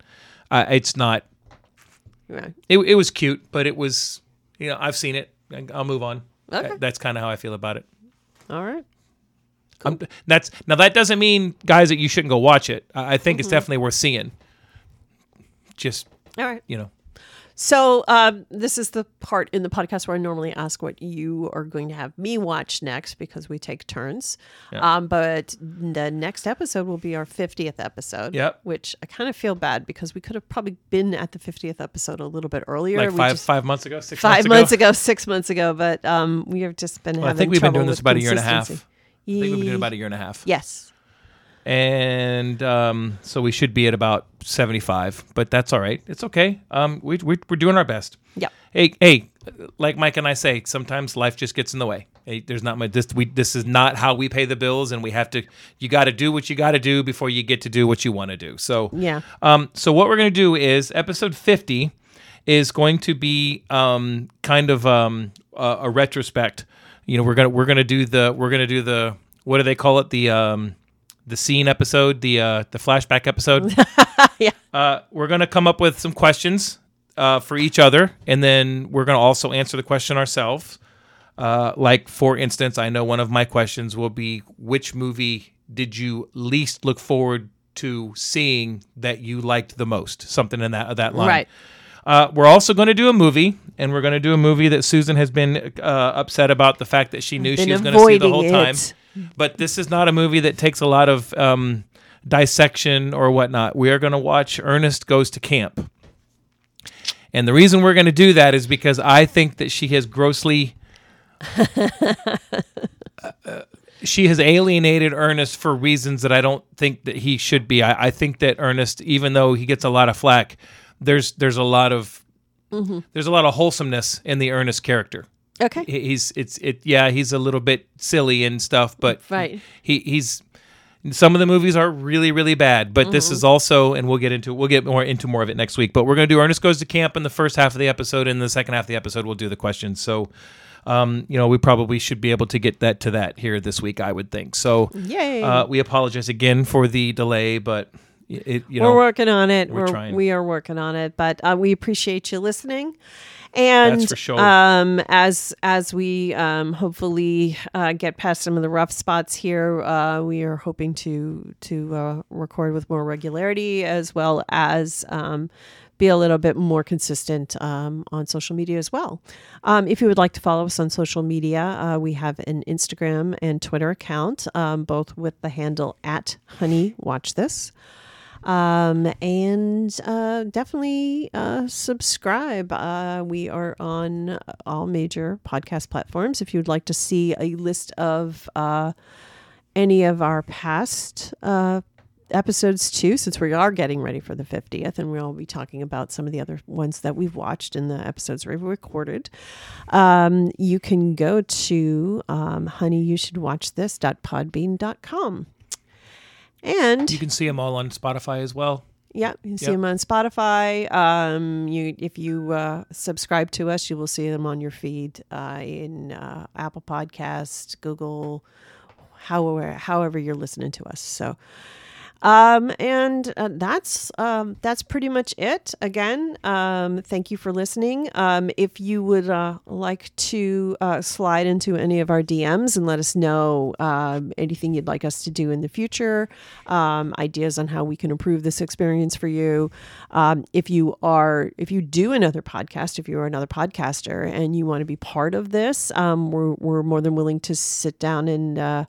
uh, it's not. right. It, it was cute, but it was. You know, I've seen it. I'll move on. Okay. That- That's kind of how I feel about it. All right. Um, that's now that doesn't mean guys that you shouldn't go watch it. I I think Mm-hmm. it's definitely worth seeing. Just All right. you know. So um, this is the part in the podcast where I normally ask what you are going to have me watch next because we take turns. Um, but the next episode will be our 50th episode. Yep. Which I kind of feel bad because we could have probably been at the 50th episode a little bit earlier. like five just- five months ago, six five months months ago. ago, six months ago, but um, we have just been Well, I having think we've been doing this about a year and a half. I think we've been doing about a year and a half. Yes. And um, so we should be at about seventy five, but that's all right. It's okay. Um, we, we we're doing our best. yeah Hey hey, like Mike and I say, sometimes life just gets in the way. Hey, there's not much. This we this is not how we pay the bills, and we have to. You got to do what you got to do before you get to do what you want to do. So Yeah. Um, so what we're gonna do is episode fifty is going to be um kind of um a, a retrospect. You know, we're gonna we're gonna do the we're gonna do the what do they call it the um the scene episode the uh the flashback episode. Yeah. Uh, we're gonna come up with some questions uh, for each other, and then we're gonna also answer the question ourselves. Uh, like for instance, I know one of my questions will be, which movie did you least look forward to seeing that you liked the most? Something in that that line. Right. Uh, we're also going to do a movie, and we're going to do a movie that Susan has been uh, upset about the fact that she knew she was going to see the whole avoiding time. But this is not a movie that takes a lot of um, dissection or whatnot. We are going to watch Ernest Goes to Camp. And the reason we're going to do that is because I think that she has grossly. uh, she has alienated Ernest for reasons that I don't think that he should be. I, I think that Ernest, even though he gets a lot of flack, there's there's a lot of Mm-hmm. there's a lot of wholesomeness in the Ernest character. Okay. He's it's it yeah he's a little bit silly and stuff, but Right. he he's some of the movies are really really bad, but this Mm-hmm. is also and we'll get into we'll get more into more of it next week. But we're gonna do Ernest goes to camp in the first half of the episode, and in the second half of the episode we'll do the questions. So. Um, you know, we probably should be able to get that to that here this week, I would think. So, Yay. uh, we apologize again for the delay, but it, you know, we're working on it. we're We're, trying. we are working on it, but uh, we appreciate you listening. And That's for sure. um, as as we um, hopefully uh, get past some of the rough spots here, uh, we are hoping to to uh, record with more regularity as well as um, be a little bit more consistent um, on social media as well. Um, if you would like to follow us on social media, uh, we have an Instagram and Twitter account, um, both with the handle at Honey Watch This um, and uh, definitely uh, subscribe. Uh, we are on all major podcast platforms. If you'd like to see a list of uh, any of our past uh, episodes too, since we are getting ready for the 50th, and we'll be talking about some of the other ones that we've watched in the episodes we've recorded, um, you can go to um, honeyyoushouldwatchthis.podbean.com. And you can see them all on Spotify as well. yeah, you can see Yep. them on Spotify. Um, you if you uh, subscribe to us, you will see them on your feed uh, in uh, Apple Podcast, Google, however however you're listening to us. So, um, and uh, that's um, that's pretty much it. Again, um, thank you for listening. Um, if you would uh, like to uh, slide into any of our DMs and let us know um, anything you'd like us to do in the future, um, ideas on how we can improve this experience for you. If you are, if you do another podcast, if you are another podcaster and you want to be part of this, we're we're more than willing to sit down and.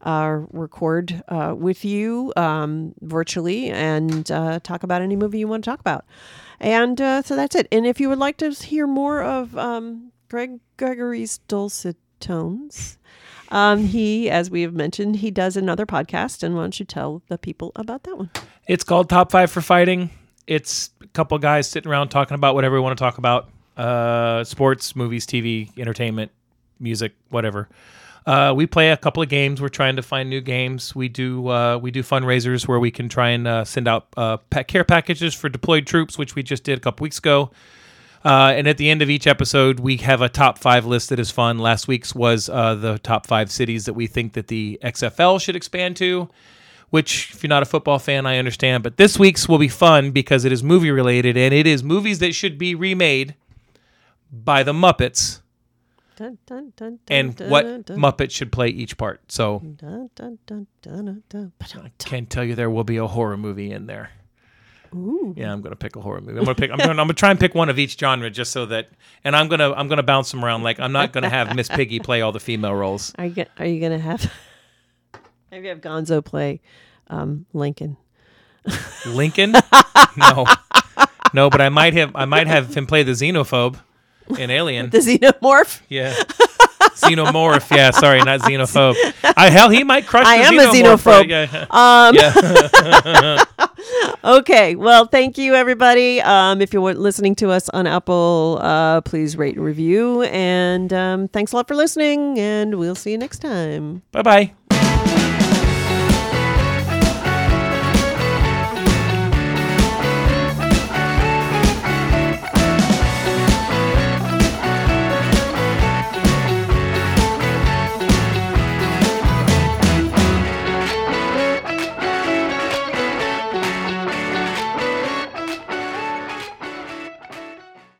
Uh, record uh, with you um, virtually and uh, talk about any movie you want to talk about. And uh, so that's it. And if you would like to hear more of um, Greg Gregory's dulcet tones, um, he, as we have mentioned, he does another podcast. And why don't you tell the people about that one? It's called Top Five for Fighting. It's a couple guys sitting around talking about whatever we want to talk about uh, sports, movies, TV, entertainment, music, whatever. Uh, we play a couple of games. We're trying to find new games. We do uh, we do fundraisers where we can try and uh, send out uh, care packages for deployed troops, which we just did a couple weeks ago. Uh, and at the end of each episode, we have a top five list that is fun. Last week's was uh, the top five cities that we think that the XFL should expand to which if you're not a football fan, I understand. But this week's will be fun because it is movie related and it is movies that should be remade by the Muppets Dun, dun, dun, dun, and dun, what dun, dun, Muppet should play each part. So. I can tell you there will be a horror movie in there. Ooh. Yeah, I'm gonna pick a horror movie. I'm gonna pick. I'm gonna, I'm gonna try and pick one of each genre just so that, and I'm gonna I'm gonna bounce them around. Like I'm not gonna have Miss Piggy play all the female roles. Are you go- are you gonna have maybe have Gonzo play um, Lincoln? Lincoln? No, no. But I might have I might have him play the xenophobe in Alien. The xenomorph. Yeah. Xenomorph. Yeah, sorry, not xenophobe. I hell, he might crush. I am a xenophobe. Um, Yeah. okay. Well, thank you, everybody. Um, if you're listening to us on Apple, uh, please rate and review. And um, thanks a lot for listening. And we'll see you next time. Bye bye.